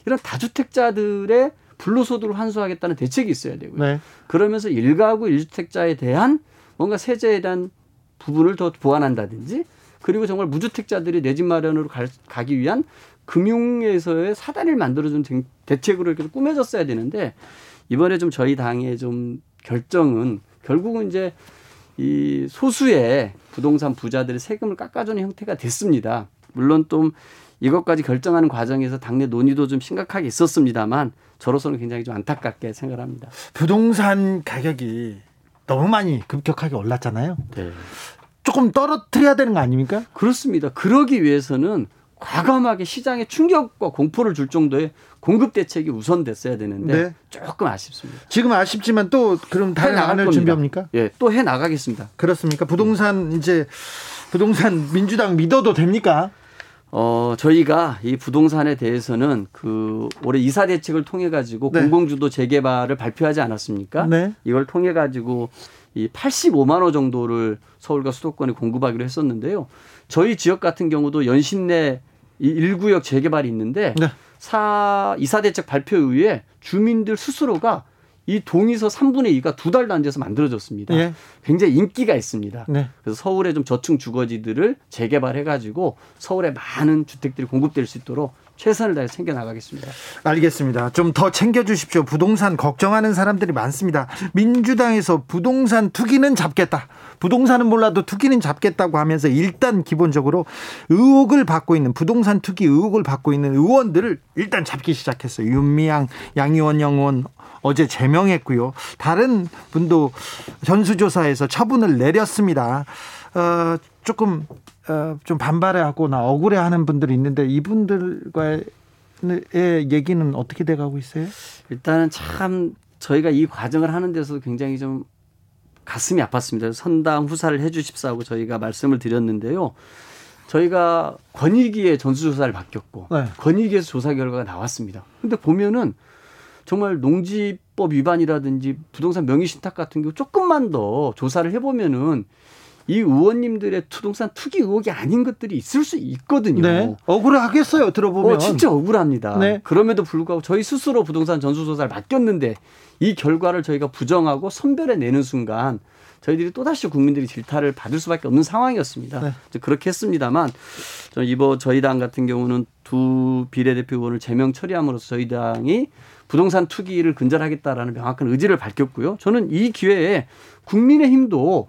이런 다주택자들의 불로소득을 환수하겠다는 대책이 있어야 되고요. 네. 그러면서 일가구 일주택자에 대한 뭔가 세제에 대한 부분을 더 보완한다든지 그리고 정말 무주택자들이 내 집 마련으로 갈, 가기 위한 금융에서의 사다리를 만들어준 대책으로 이렇게 꾸며졌어야 되는데 이번에 좀 저희 당의 좀 결정은 결국은 이제 이 소수의 부동산 부자들의 세금을 깎아주는 형태가 됐습니다. 물론 좀 이것까지 결정하는 과정에서 당내 논의도 좀 심각하게 있었습니다만 저로서는 굉장히 좀 안타깝게 생각합니다.
부동산 가격이 너무 많이 급격하게 올랐잖아요. 네. 조금 떨어뜨려야 되는 거 아닙니까?
그렇습니다. 그러기 위해서는 과감하게 시장에 충격과 공포를 줄 정도의 공급 대책이 우선됐어야 되는데 네. 조금 아쉽습니다.
지금 아쉽지만 또 그럼 다른 안을 준비합니까?
예, 또 해 나가겠습니다.
그렇습니까? 부동산 이제 부동산 민주당 믿어도 됩니까?
어, 저희가 이 부동산에 대해서는 그 올해 이사 대책을 통해 가지고 네. 공공주도 재개발을 발표하지 않았습니까? 네. 이걸 통해 가지고 이 85만 호 정도를 서울과 수도권에 공급하기로 했었는데요. 저희 지역 같은 경우도 연신내 이 1구역 재개발이 있는데 네. 사 이사 대책 발표 이후에 주민들 스스로가 이 동의서 3분의 2가 두 달도 안 돼서 만들어졌습니다. 예. 굉장히 인기가 있습니다. 네. 그래서 서울의 좀 저층 주거지들을 재개발해 가지고 서울에 많은 주택들이 공급될 수 있도록 최선을 다해 챙겨 나가겠습니다.
알겠습니다. 좀 더 챙겨 주십시오. 부동산 걱정하는 사람들이 많습니다. 민주당에서 부동산 투기는 잡겠다. 부동산은 몰라도 투기는 잡겠다고 하면서 일단 기본적으로 의혹을 받고 있는 부동산 투기 의혹을 받고 있는 의원들을 일단 잡기 시작했어요. 윤미향, 양의원 영원 어제 제명했고요. 다른 분도 전수조사에서 처분을 내렸습니다. 어, 조금 어, 좀 반발하거나 억울해하는 분들이 있는데 이분들과의 얘기는 어떻게 돼가고 있어요?
일단은 참 저희가 이 과정을 하는 데서 굉장히 좀 가슴이 아팠습니다. 선당 후사를 해주십사고 저희가 말씀을 드렸는데요. 저희가 권익위의 전수조사를 맡겼고 네. 권익위에서 조사 결과가 나왔습니다. 근데 보면은 정말 농지법 위반이라든지 부동산 명의신탁 같은 경우 조금만 더 조사를 해보면은 이 의원님들의 부동산 투기 의혹이 아닌 것들이 있을 수 있거든요. 네.
억울하겠어요. 들어보면.
어, 진짜 억울합니다. 네. 그럼에도 불구하고 저희 스스로 부동산 전수조사를 맡겼는데 이 결과를 저희가 부정하고 선별해 내는 순간 저희들이 또다시 국민들이 질타를 받을 수밖에 없는 상황이었습니다. 네. 그렇게 했습니다만 이번 저희 당 같은 경우는 두 비례대표 의원을 제명 처리함으로써 저희 당이 부동산 투기를 근절하겠다라는 명확한 의지를 밝혔고요. 저는 이 기회에 국민의힘도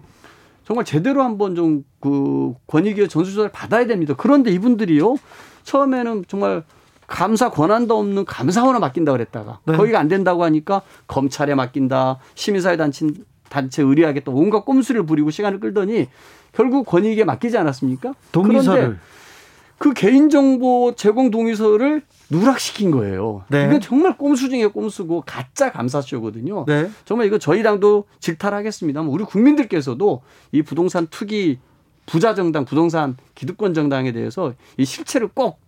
정말 제대로 한번 좀 그 권익위의 전수조사를 받아야 됩니다. 그런데 이분들이요. 처음에는 정말 감사 권한도 없는 감사원을 맡긴다 그랬다가 네. 거기가 안 된다고 하니까 검찰에 맡긴다 시민사회 단체 단체 의뢰하게 또 온갖 꼼수를 부리고 시간을 끌더니 결국 권익에 맡기지 않았습니까?
동의서를 그런데
그 개인정보 제공 동의서를 누락시킨 거예요. 네. 이건 정말 꼼수 중에 꼼수고 가짜 감사쇼거든요. 네. 정말 이거 저희 당도 질타하겠습니다. 우리 국민들께서도 이 부동산 투기 부자 정당, 부동산 기득권 정당에 대해서 이 실체를 꼭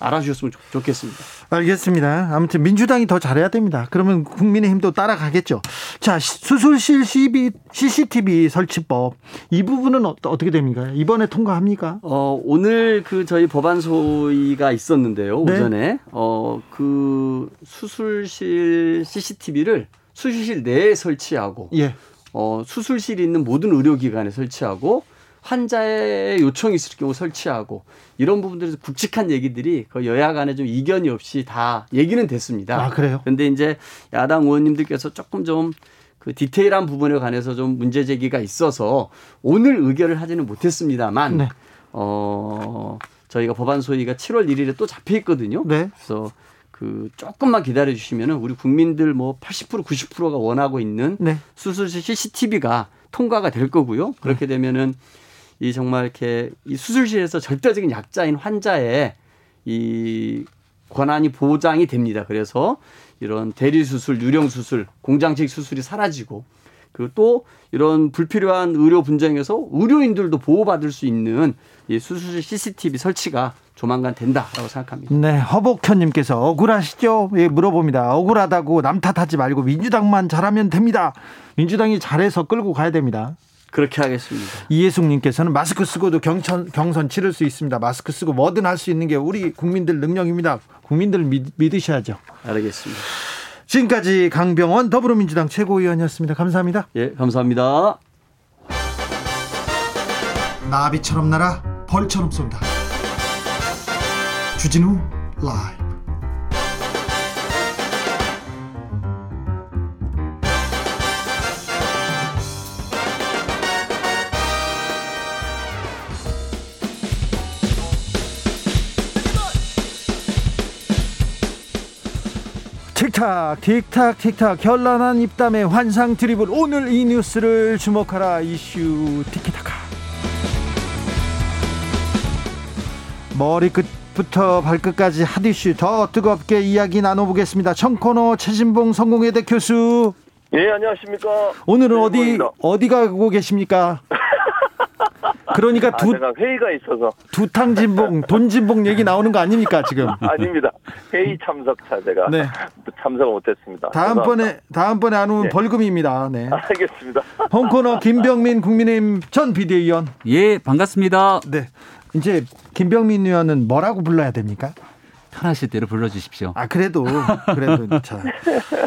알아주셨으면 좋, 겠습니다
알겠습니다. 아무튼 민주당이 더 잘해야 됩니다. 그러면 국민의힘도 따라가겠죠. 자, 수술실 CCTV 설치법 이 부분은 어, 떻게 됩니까? 이번에 통과합니까?
어, 오늘 그 저희 법안 소위가 있었는데요. 네. 오전에 네. 어, 그 수술실 CCTV를 수술실 내에 설치하고 예. 어, 수술실이 있는 모든 의료기관에 설치하고 환자의 요청이 있을 경우 설치하고 이런 부분들에서 굵직한 얘기들이 그 여야 간에 좀 이견이 없이 다 얘기는 됐습니다.
아, 그래요?
그런데 이제 야당 의원님들께서 조금 좀 그 디테일한 부분에 관해서 좀 문제 제기가 있어서 오늘 의결을 하지는 못했습니다만 네. 어 저희가 법안 소위가 7월 1일에 또 잡혀 있거든요. 네. 그래서 그 조금만 기다려 주시면은 우리 국민들 뭐 80% 90%가 원하고 있는 네. 수술실 CCTV가 통과가 될 거고요. 그렇게 네. 되면은 이 정말 이렇게 이 수술실에서 절대적인 약자인 환자의 이 권한이 보장이 됩니다. 그래서 이런 대리 수술, 유령 수술, 공장식 수술이 사라지고 그리고 또 이런 불필요한 의료 분쟁에서 의료인들도 보호받을 수 있는 이 수술실 CCTV 설치가 조만간 된다라고 생각합니다.
네, 허복현님께서 억울하시죠? 예, 물어봅니다. 억울하다고 남 탓하지 말고 민주당만 잘하면 됩니다. 민주당이 잘해서 끌고 가야 됩니다.
그렇게 하겠습니다.
이혜숙님께서는 마스크 쓰고도 경선, 경선 치를 수 있습니다. 마스크 쓰고 뭐든 할 수 있는 게 우리 국민들 능력입니다. 국민들 믿, 믿으셔야죠.
알겠습니다.
지금까지 강병원 더불어민주당 최고위원이었습니다. 감사합니다.
예, 감사합니다.
나비처럼 날아 벌처럼 쏜다. 주진우 라이 틱탁 틱탁 틱탁. 현란한 입담의 환상 드리블. 오늘 이 뉴스를 주목하라 이슈. 티키타카. 머리끝부터 발끝까지 핫 이슈. 더 뜨겁게 이야기 나눠보겠습니다. 청코너 최진봉 성공회대 교수.
예 안녕하십니까.
오늘은 어디 어디 가고 계십니까 그러니까 두
아, 회의가 있어서
두탕 진봉 돈 진봉 얘기 나오는 거 아닙니까 지금?
아닙니다. 회의 참석차 제가 네. 참석을 못했습니다.
다음번에 다음번에 안 오면 네. 벌금입니다. 네.
알겠습니다.
홍코너 김병민 국민의힘 전 비대위원.
예 반갑습니다.
네. 이제 김병민 의원은 뭐라고 불러야 됩니까?
편하실 대로 불러주십시오.
아 그래도 그래도 자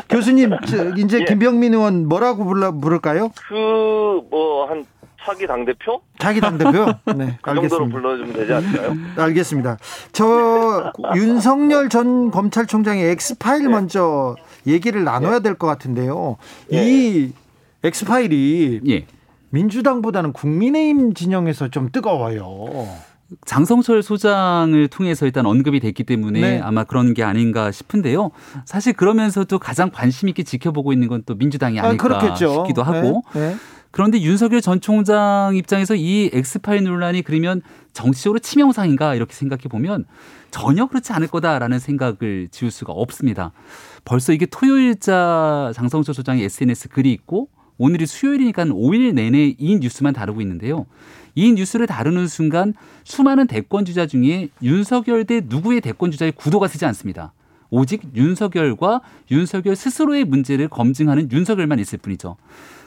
교수님 이제 예. 김병민 의원 뭐라고 불러 부를까요?
그 뭐 한 차기 당대표?
차기 당대표? 네.
그 알겠습니다. 정도로 불러주면 되지 않을까요?
알겠습니다. 저 윤석열 전 검찰총장의 엑스파일 네. 먼저 얘기를 나눠야 될 것 같은데요. 네. 이 엑스파일이 예. 민주당보다는 국민의힘 진영에서 좀 뜨거워요.
장성철 소장을 통해서 일단 언급이 됐기 때문에 네. 아마 그런 게 아닌가 싶은데요. 사실 그러면서도 가장 관심 있게 지켜보고 있는 건 또 민주당이 아, 아닐까 아, 싶기도 하고 네. 네. 그런데 윤석열 전 총장 입장에서 이 엑스파일 논란이 그러면 정치적으로 치명상인가 이렇게 생각해 보면 전혀 그렇지 않을 거다라는 생각을 지울 수가 없습니다. 벌써 이게 토요일자 장성철 소장의 SNS 글이 있고 오늘이 수요일이니까 5일 내내 이 뉴스만 다루고 있는데요. 이 뉴스를 다루는 순간 수많은 대권 주자 중에 윤석열 대 누구의 대권 주자의 구도가 서지 않습니다. 오직 윤석열과 윤석열 스스로의 문제를 검증하는 윤석열만 있을 뿐이죠.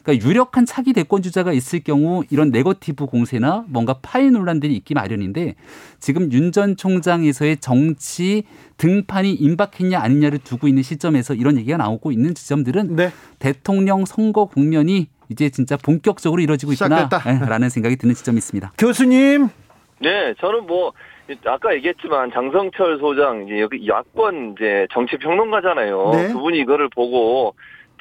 그러니까 유력한 차기 대권 주자가 있을 경우 이런 네거티브 공세나 뭔가 파일 논란들이 있기 마련인데 지금 윤 전 총장에서의 정치 등판이 임박했냐 아니냐를 두고 있는 시점에서 이런 얘기가 나오고 있는 지점들은 네. 대통령 선거 국면이 이제 진짜 본격적으로 이루어지고 있구나라는 생각이 드는 지점이 있습니다.
교수님.
네, 저는 뭐 아까 얘기했지만 장성철 소장 이제 여기 야권 이제 정치 평론가잖아요. 네. 그분이 이거를 보고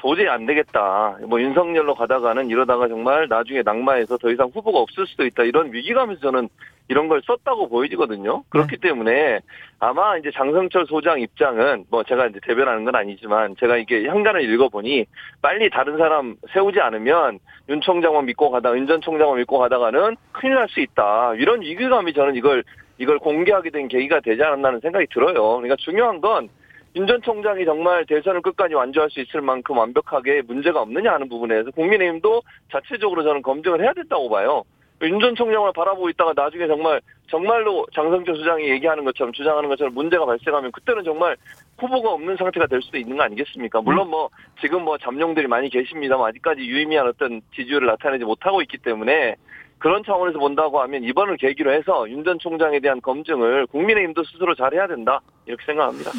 도저히 안 되겠다. 뭐 윤석열로 가다가는 이러다가 정말 나중에 낙마해서 더 이상 후보가 없을 수도 있다. 이런 위기감에서 저는 이런 걸 썼다고 보여지거든요. 그렇기 네. 때문에 아마 이제 장성철 소장 입장은 뭐 제가 이제 대변하는 건 아니지만 제가 이게 향단을 읽어보니 빨리 다른 사람 세우지 않으면 윤 총장만 믿고 가다가 윤전 총장만 믿고 가다가는 큰일 날 수 있다. 이런 위기감이 저는 이걸 이걸 공개하게 된 계기가 되지 않았나는 생각이 들어요. 그러니까 중요한 건 윤 전 총장이 정말 대선을 끝까지 완주할 수 있을 만큼 완벽하게 문제가 없느냐 하는 부분에서 국민의힘도 자체적으로 저는 검증을 해야 된다고 봐요. 윤 전 총장을 바라보고 있다가 나중에 정말 정말로 장성철 수장이 얘기하는 것처럼 주장하는 것처럼 문제가 발생하면 그때는 정말 후보가 없는 상태가 될 수도 있는 거 아니겠습니까? 물론 뭐 지금 뭐 잠룡들이 많이 계십니다만 아직까지 유의미한 어떤 지지율을 나타내지 못하고 있기 때문에 그런 차원에서 본다고 하면 이번을 계기로 해서 윤 전 총장에 대한 검증을 국민의힘도 스스로 잘해야 된다 이렇게 생각합니다.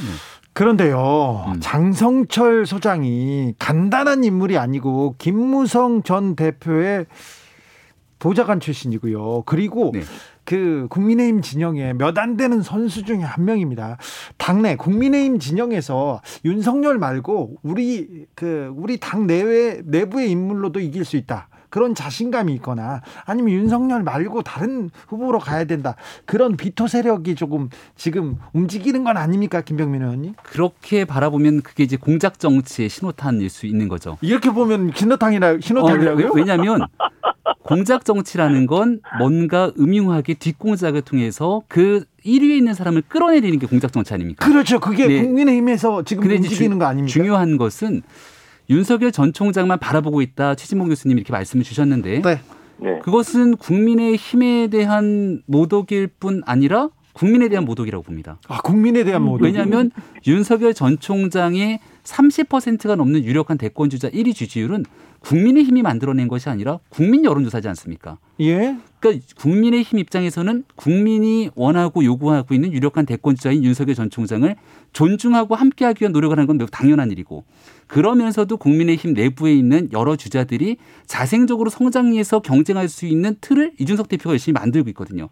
그런데요, 음. 장성철 소장이 간단한 인물이 아니고 김무성 전 대표의 보좌관 출신이고요. 그리고 네. 그 국민의힘 진영에 몇 안 되는 선수 중에 한 명입니다. 당내 국민의힘 진영에서 윤석열 말고 우리 그 우리 당 내외 내부의 인물로도 이길 수 있다. 그런 자신감이 있거나 아니면 윤석열 말고 다른 후보로 가야 된다. 그런 비토 세력이 조금 지금 움직이는 건 아닙니까, 김병민 의원님?
그렇게 바라보면 그게 이제 공작 정치의 신호탄일 수 있는 거죠.
이렇게 보면 신호탄이라 신호탄이라고요?
어, 왜냐하면 공작 정치라는 건 뭔가 음흉하게 뒷공작을 통해서 그 1위에 있는 사람을 끌어내리는 게 공작 정치 아닙니까?
그렇죠. 그게 네. 국민의힘에서 지금 움직이는
주,
거 아닙니까?
중요한 것은 윤석열 전 총장만 바라보고 있다. 최진봉 교수님 이렇게 말씀을 주셨는데 네. 네. 그것은 국민의 힘에 대한 모독일 뿐 아니라 국민에 대한 모독이라고 봅니다.
아, 국민에 대한 모독.
왜냐하면 윤석열 전 총장의 30%가 넘는 유력한 대권 주자 1위 지지율은 국민의힘이 만들어낸 것이 아니라 국민 여론조사지 않습니까?
예.
그러니까 국민의힘 입장에서는 국민이 원하고 요구하고 있는 유력한 대권 주자인 윤석열 전 총장을 존중하고 함께하기 위한 노력을 하는 건 매우 당연한 일이고 그러면서도 국민의힘 내부에 있는 여러 주자들이 자생적으로 성장해서 경쟁할 수 있는 틀을 이준석 대표가 열심히 만들고 있거든요.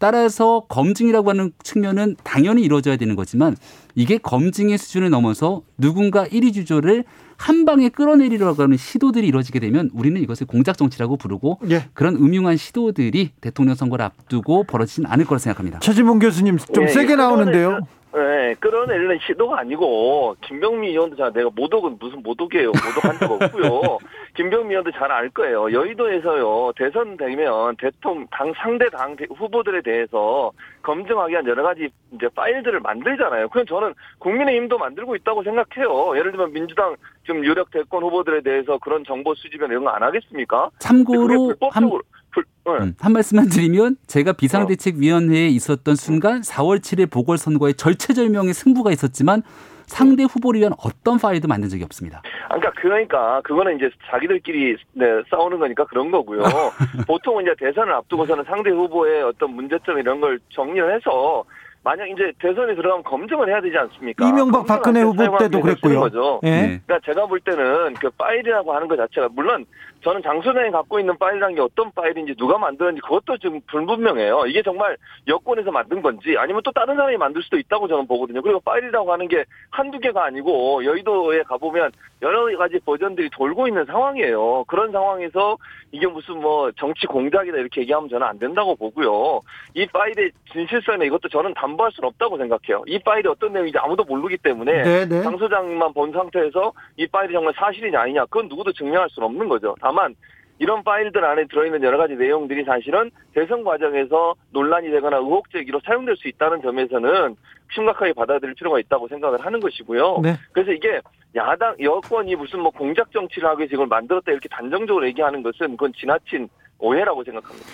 따라서 검증이라고 하는 측면은 당연히 이루어져야 되는 거지만 이게 검증의 수준을 넘어서 누군가 1위 주조를 한 방에 끌어내리려고 하는 시도들이 이루어지게 되면 우리는 이것을 공작 정치라고 부르고 예. 그런 음흉한 시도들이 대통령 선거를 앞두고 벌어지진 않을 거라 생각합니다.
최진봉 교수님 좀 예, 세게 나오는데요.
네, 끌어내리는 시도가 아니고 김병미 의원도 잘 내가 모독은 무슨 모독이에요. 모독한 적 없고요. 김병미 의원도 잘 알 거예요. 여의도에서요 대선 되면 대통령 당 상대 당 후보들에 대해서 검증하기 위한 여러 가지 이제 파일들을 만들잖아요. 그건 저는 국민의힘도 만들고 있다고 생각해요. 예를 들면 민주당 지금 유력 대권 후보들에 대해서 그런 정보 수집이나 이런 거 안 하겠습니까?
참고로 한, 불, 네. 음, 한 말씀만 드리면 제가 비상대책위원회에 있었던 순간 4월 7일 보궐선거에 절체절명의 승부가 있었지만 상대 후보를 위한 어떤 파일도 만든 적이 없습니다.
그러니까 그러니까 그거는 이제 자기들끼리 네, 싸우는 거니까 그런 거고요. 보통 이제 대선을 앞두고서는 상대 후보의 어떤 문제점 이런 걸 정리를 해서 만약 이제 대선에 들어가면 검증을 해야 되지 않습니까?
이명박 박근혜 후보 때도 그랬고요. 거죠.
예. 그러니까 제가 볼 때는 그 파일이라고 하는 것 자체가 물론 저는 장 소장이 갖고 있는 파일이라는 게 어떤 파일인지 누가 만들었는지 그것도 좀 불분명해요. 이게 정말 여권에서 만든 건지 아니면 또 다른 사람이 만들 수도 있다고 저는 보거든요. 그리고 파일이라고 하는 게 한두 개가 아니고 여의도에 가보면 여러 가지 버전들이 돌고 있는 상황이에요. 그런 상황에서 이게 무슨 뭐 정치 공작이다 이렇게 얘기하면 저는 안 된다고 보고요. 이 파일의 진실성이나 이것도 저는 담보할 수는 없다고 생각해요. 이 파일이 어떤 내용인지 아무도 모르기 때문에. 네. 장 소장만 본 상태에서 이 파일이 정말 사실이냐 아니냐 그건 누구도 증명할 수는 없는 거죠. 다만 이런 파일들 안에 들어있는 여러 가지 내용들이 사실은 대선 과정에서 논란이 되거나 의혹 제기로 사용될 수 있다는 점에서는 심각하게 받아들일 필요가 있다고 생각을 하는 것이고요. 네. 그래서 이게 야당 여권이 무슨 뭐 공작 정치를 하기 위해서 이걸 만들었다 이렇게 단정적으로 얘기하는 것은 그건 지나친 오해라고 생각합니다.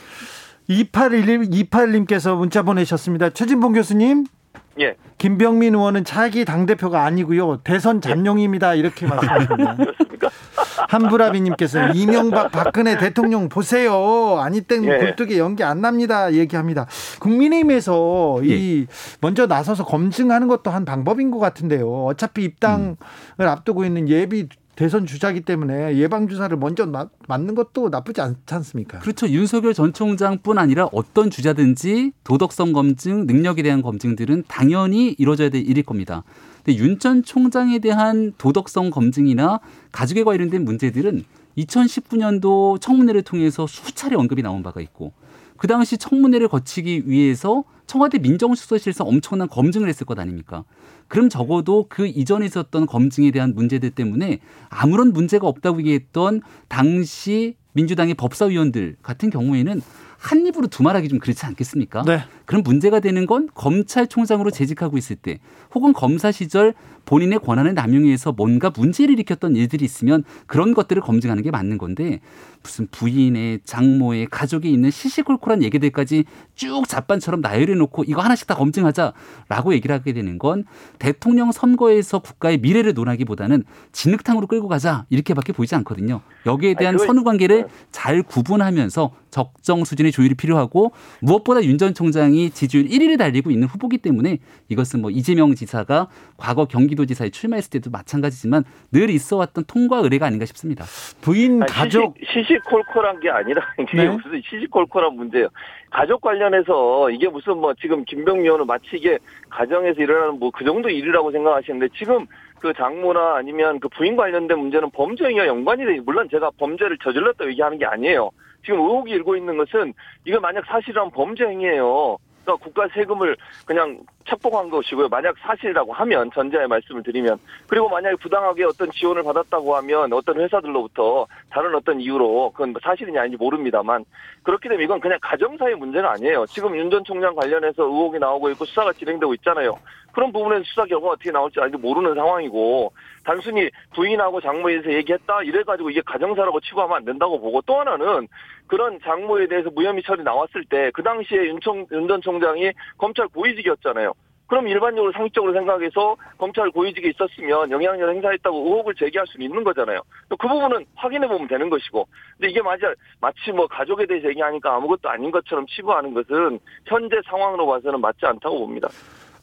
2811 28님께서 문자 보내셨습니다. 최진봉 교수님.
예.
김병민 의원은 차기 당대표가 아니고요. 대선 잠룡입니다. 이렇게 말씀하셨습니 다. 한부라비님께서 이명박 박근혜 대통령 보세요. 아니 땡 예. 굴뚝에 연기 안 납니다. 얘기합니다. 국민의힘에서 예. 이 먼저 나서서 검증하는 것도 한 방법인 것 같은데요. 어차피 입당을 음. 앞두고 있는 예비 대선 주자기 때문에 예방 주사를 먼저 맞는 것도 나쁘지 않지 않습니까?
그렇죠. 윤석열 전 총장뿐 아니라 어떤 주자든지 도덕성 검증, 능력에 대한 검증들은 당연히 이루어져야 될 일일 겁니다. 근데 윤 전 총장에 대한 도덕성 검증이나 가족에 관련된 문제들은 2019년도 청문회를 통해서 수차례 언급이 나온 바가 있고 그 당시 청문회를 거치기 위해서 청와대 민정수석실에서 엄청난 검증을 했을 것 아닙니까? 그럼 적어도 그 이전에 있었던 검증에 대한 문제들 때문에 아무런 문제가 없다고 얘기했던 당시 민주당의 법사위원들 같은 경우에는 한 입으로 두 말하기 좀 그렇지 않겠습니까? 네. 그럼 문제가 되는 건 검찰총장으로 재직하고 있을 때 혹은 검사 시절 본인의 권한을 남용해서 뭔가 문제를 일으켰던 일들이 있으면 그런 것들을 검증하는 게 맞는 건데 무슨 부인의 장모의 가족이 있는 시시콜콜한 얘기들까지 쭉 잡반처럼 나열해 놓고 이거 하나씩 다 검증하자라고 얘기를 하게 되는 건 대통령 선거에서 국가의 미래를 논하기보다는 진흙탕으로 끌고 가자 이렇게밖에 보이지 않거든요. 여기에 대한 선후 관계를 네. 잘 구분하면서 적정 수준의 조율이 필요하고 무엇보다 윤 전 총장이 지지율 1위를 달리고 있는 후보기 때문에 이것은 뭐 이재명 지사가 과거 경기도지사에 출마했을 때도 마찬가지지만 늘 있어왔던 통과 의례가 아닌가 싶습니다.
부인 가족
시시, 시시콜콜한 게 아니라 이게 네. 무슨 시시콜콜한 문제예요. 가족 관련해서 이게 무슨 뭐 지금 김병미 의원은 마치 이게 가정에서 일어나는 뭐 그 정도 일이라고 생각하시는데 지금 그 장모나 아니면 그 부인 관련된 문제는 범죄 행위와 연관이 돼. 물론 제가 범죄를 저질렀다 얘기하는 게 아니에요. 지금 의혹이 일고 있는 것은 이거 만약 사실이라면 범죄 행위예요. 그러니까 국가 세금을 그냥 착복한 것이고요. 만약 사실이라고 하면 전자의 말씀을 드리면 그리고 만약에 부당하게 어떤 지원을 받았다고 하면 어떤 회사들로부터 다른 어떤 이유로 그건 뭐 사실이냐 아닌지 모릅니다만 그렇기 때문에 이건 그냥 가정사의 문제는 아니에요. 지금 윤 전 총장 관련해서 의혹이 나오고 있고 수사가 진행되고 있잖아요. 그런 부분에서 수사 결과가 어떻게 나올지 아직 모르는 상황이고 단순히 부인하고 장모에 대해서 얘기했다 이래가지고 이게 가정사라고 치부하면 안 된다고 보고 또 하나는 그런 장모에 대해서 무혐의 처리 나왔을 때 그 당시에 윤 전 총장이 검찰 고위직이었잖아요. 그럼 일반적으로 상식적으로 생각해서 검찰 고위직에 있었으면 영향력 행사했다고 의혹을 제기할 수는 있는 거잖아요. 그 부분은 확인해 보면 되는 것이고. 근데 이게 맞아 마치 뭐 가족에 대해서 얘기하니까 아무것도 아닌 것처럼 치부하는 것은 현재 상황으로 봐서는 맞지 않다고 봅니다.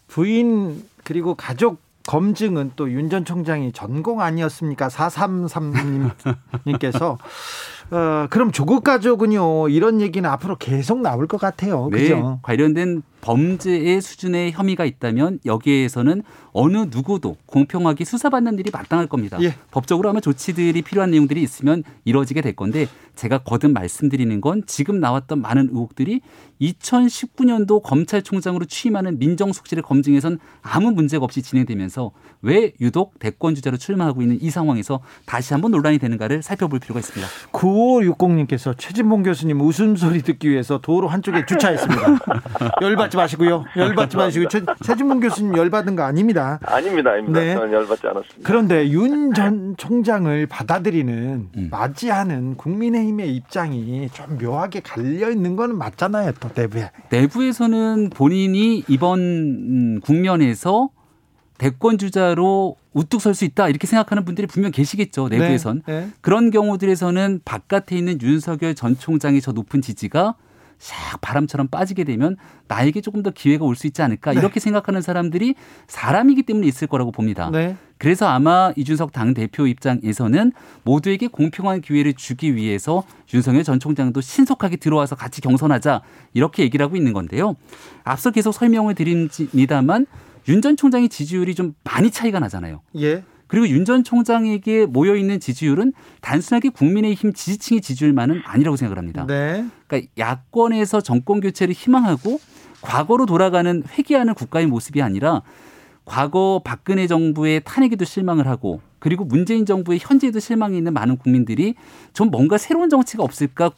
부인 그리고 가족 검증은 또 윤 전 총장이 전공 아니었습니까? 433님께서 어, 그럼 조국 가족은요 이런 얘기는 앞으로 계속 나올 것 같아요. 네, 그죠?
관련된 범죄의 수준의 혐의가 있다면 여기에서는 어느 누구도 공평하게 수사받는 일이 마땅할 겁니다. 예. 법적으로 아마 조치들이 필요한 내용들이 있으면 이루어지게 될 건데 제가 거듭 말씀드리는 건 지금 나왔던 많은 의혹들이 2019년도 검찰총장으로 취임하는 민정수석실의 검증에선 아무 문제가 없이 진행되면서 왜 유독 대권 주자로 출마하고 있는 이 상황에서 다시 한번 논란이 되는가를 살펴볼 필요가 있습니다.
9560님께서 최진봉 교수님 웃음소리 듣기 위해서 도로 한쪽에 주차했습니다. 열받지 마시고요. 열받지 마시고 최, 최진봉 교수님 열받은 거 아닙니다.
아닙니다. 아닙니다. 네. 저는 열받지 않았습니다.
그런데 윤 전 총장을 받아들이는 음. 맞이하는 국민의힘의 입장이 좀 묘하게 갈려 있는 건 맞잖아요. 또 내부에.
내부에서는 본인이 이번 음, 국면에서 대권 주자로 우뚝 설 수 있다 이렇게 생각하는 분들이 분명 계시겠죠 내부에선 네, 네. 그런 경우들에서는 바깥에 있는 윤석열 전 총장의 저 높은 지지가 샥 바람처럼 빠지게 되면 나에게 조금 더 기회가 올 수 있지 않을까 네. 이렇게 생각하는 사람들이 사람이기 때문에 있을 거라고 봅니다. 네. 그래서 아마 이준석 당 대표 입장에서는 모두에게 공평한 기회를 주기 위해서 윤석열 전 총장도 신속하게 들어와서 같이 경선하자 이렇게 얘기를 하고 있는 건데요. 앞서 계속 설명을 드립니다만 윤 전 총장의 지지율이 좀 많이 차이가 나잖아요. 예. 그리고 윤 전 총장에게 모여 있는 지지율은 단순하게 국민의힘 지지층의 지지율만은 아니라고 생각을 합니다. 네. 그러니까 야권에서 정권 교체를 희망하고 과거로 돌아가는 회귀하는 국가의 모습이 아니라 과거 박근혜 정부의 탄핵에도 실망을 하고 그리고 문재인 정부의 현재에도 실망이 있는 많은 국민들이 좀 뭔가 새로운 정치가 없을까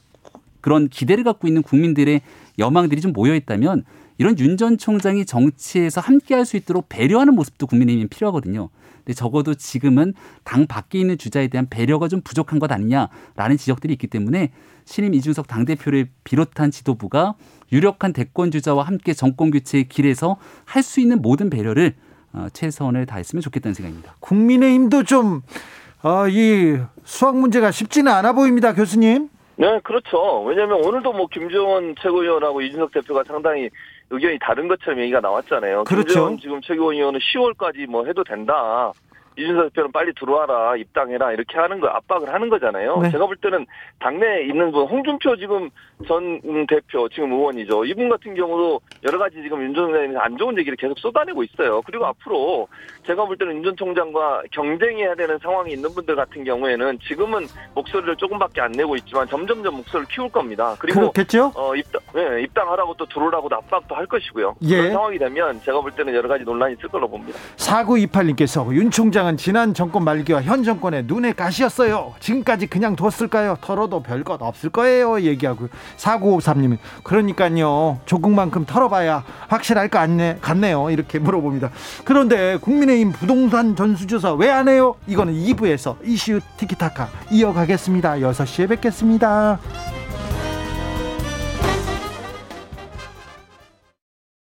그런 기대를 갖고 있는 국민들의 여망들이 좀 모여 있다면 이런 윤 전 총장이 정치에서 함께할 수 있도록 배려하는 모습도 국민의힘이 필요하거든요. 근데 적어도 지금은 당 밖에 있는 주자에 대한 배려가 좀 부족한 것 아니냐라는 지적들이 있기 때문에 신임 이준석 당 대표를 비롯한 지도부가 유력한 대권 주자와 함께 정권 교체의 길에서 할 수 있는 모든 배려를 어, 최선을 다했으면 좋겠다는 생각입니다.
국민의힘도 좀, 어, 이 수학 문제가 쉽지는 않아 보입니다, 교수님.
네, 그렇죠. 왜냐하면 오늘도 뭐 김정은 최고위원하고 이준석 대표가 상당히 의견이 다른 것처럼 얘기가 나왔잖아요. 그렇죠. 지금 최고위원은 10월까지 뭐 해도 된다. 이준석 대표는 빨리 들어와라 입당해라 이렇게 하는 거 압박을 하는 거잖아요. 네. 제가 볼 때는 당내에 있는 분 홍준표 지금 전 대표 지금 의원이죠. 이분 같은 경우도 여러 가지 지금 윤 전 총장에 안 좋은 얘기를 계속 쏟아내고 있어요. 그리고 앞으로 제가 볼 때는 윤 전 총장과 경쟁해야 되는 상황이 있는 분들 같은 경우에는 지금은 목소리를 조금밖에 안 내고 있지만 점점점 목소리를 키울 겁니다. 그리고
그렇겠죠?
어, 입당 네, 입당하라고 또 들어오라고 압박도 할 것이고요. 예. 그런 상황이 되면 제가 볼 때는 여러 가지 논란이 있을 걸로 봅니다.
4928님께서 윤 총장 은 지난 정권 말기와 현 정권의 눈에 가시였어요. 지금까지 그냥 뒀을까요? 털어도 별것 없을 거예요. 얘기하고 4953님은 그러니까요. 조국만큼 털어봐야 확실할 것 같네, 같네요. 이렇게 물어봅니다. 그런데 국민의힘 부동산 전수조사 왜 안 해요? 이거는 2부에서 이슈 티키타카 이어가겠습니다. 6시에 뵙겠습니다.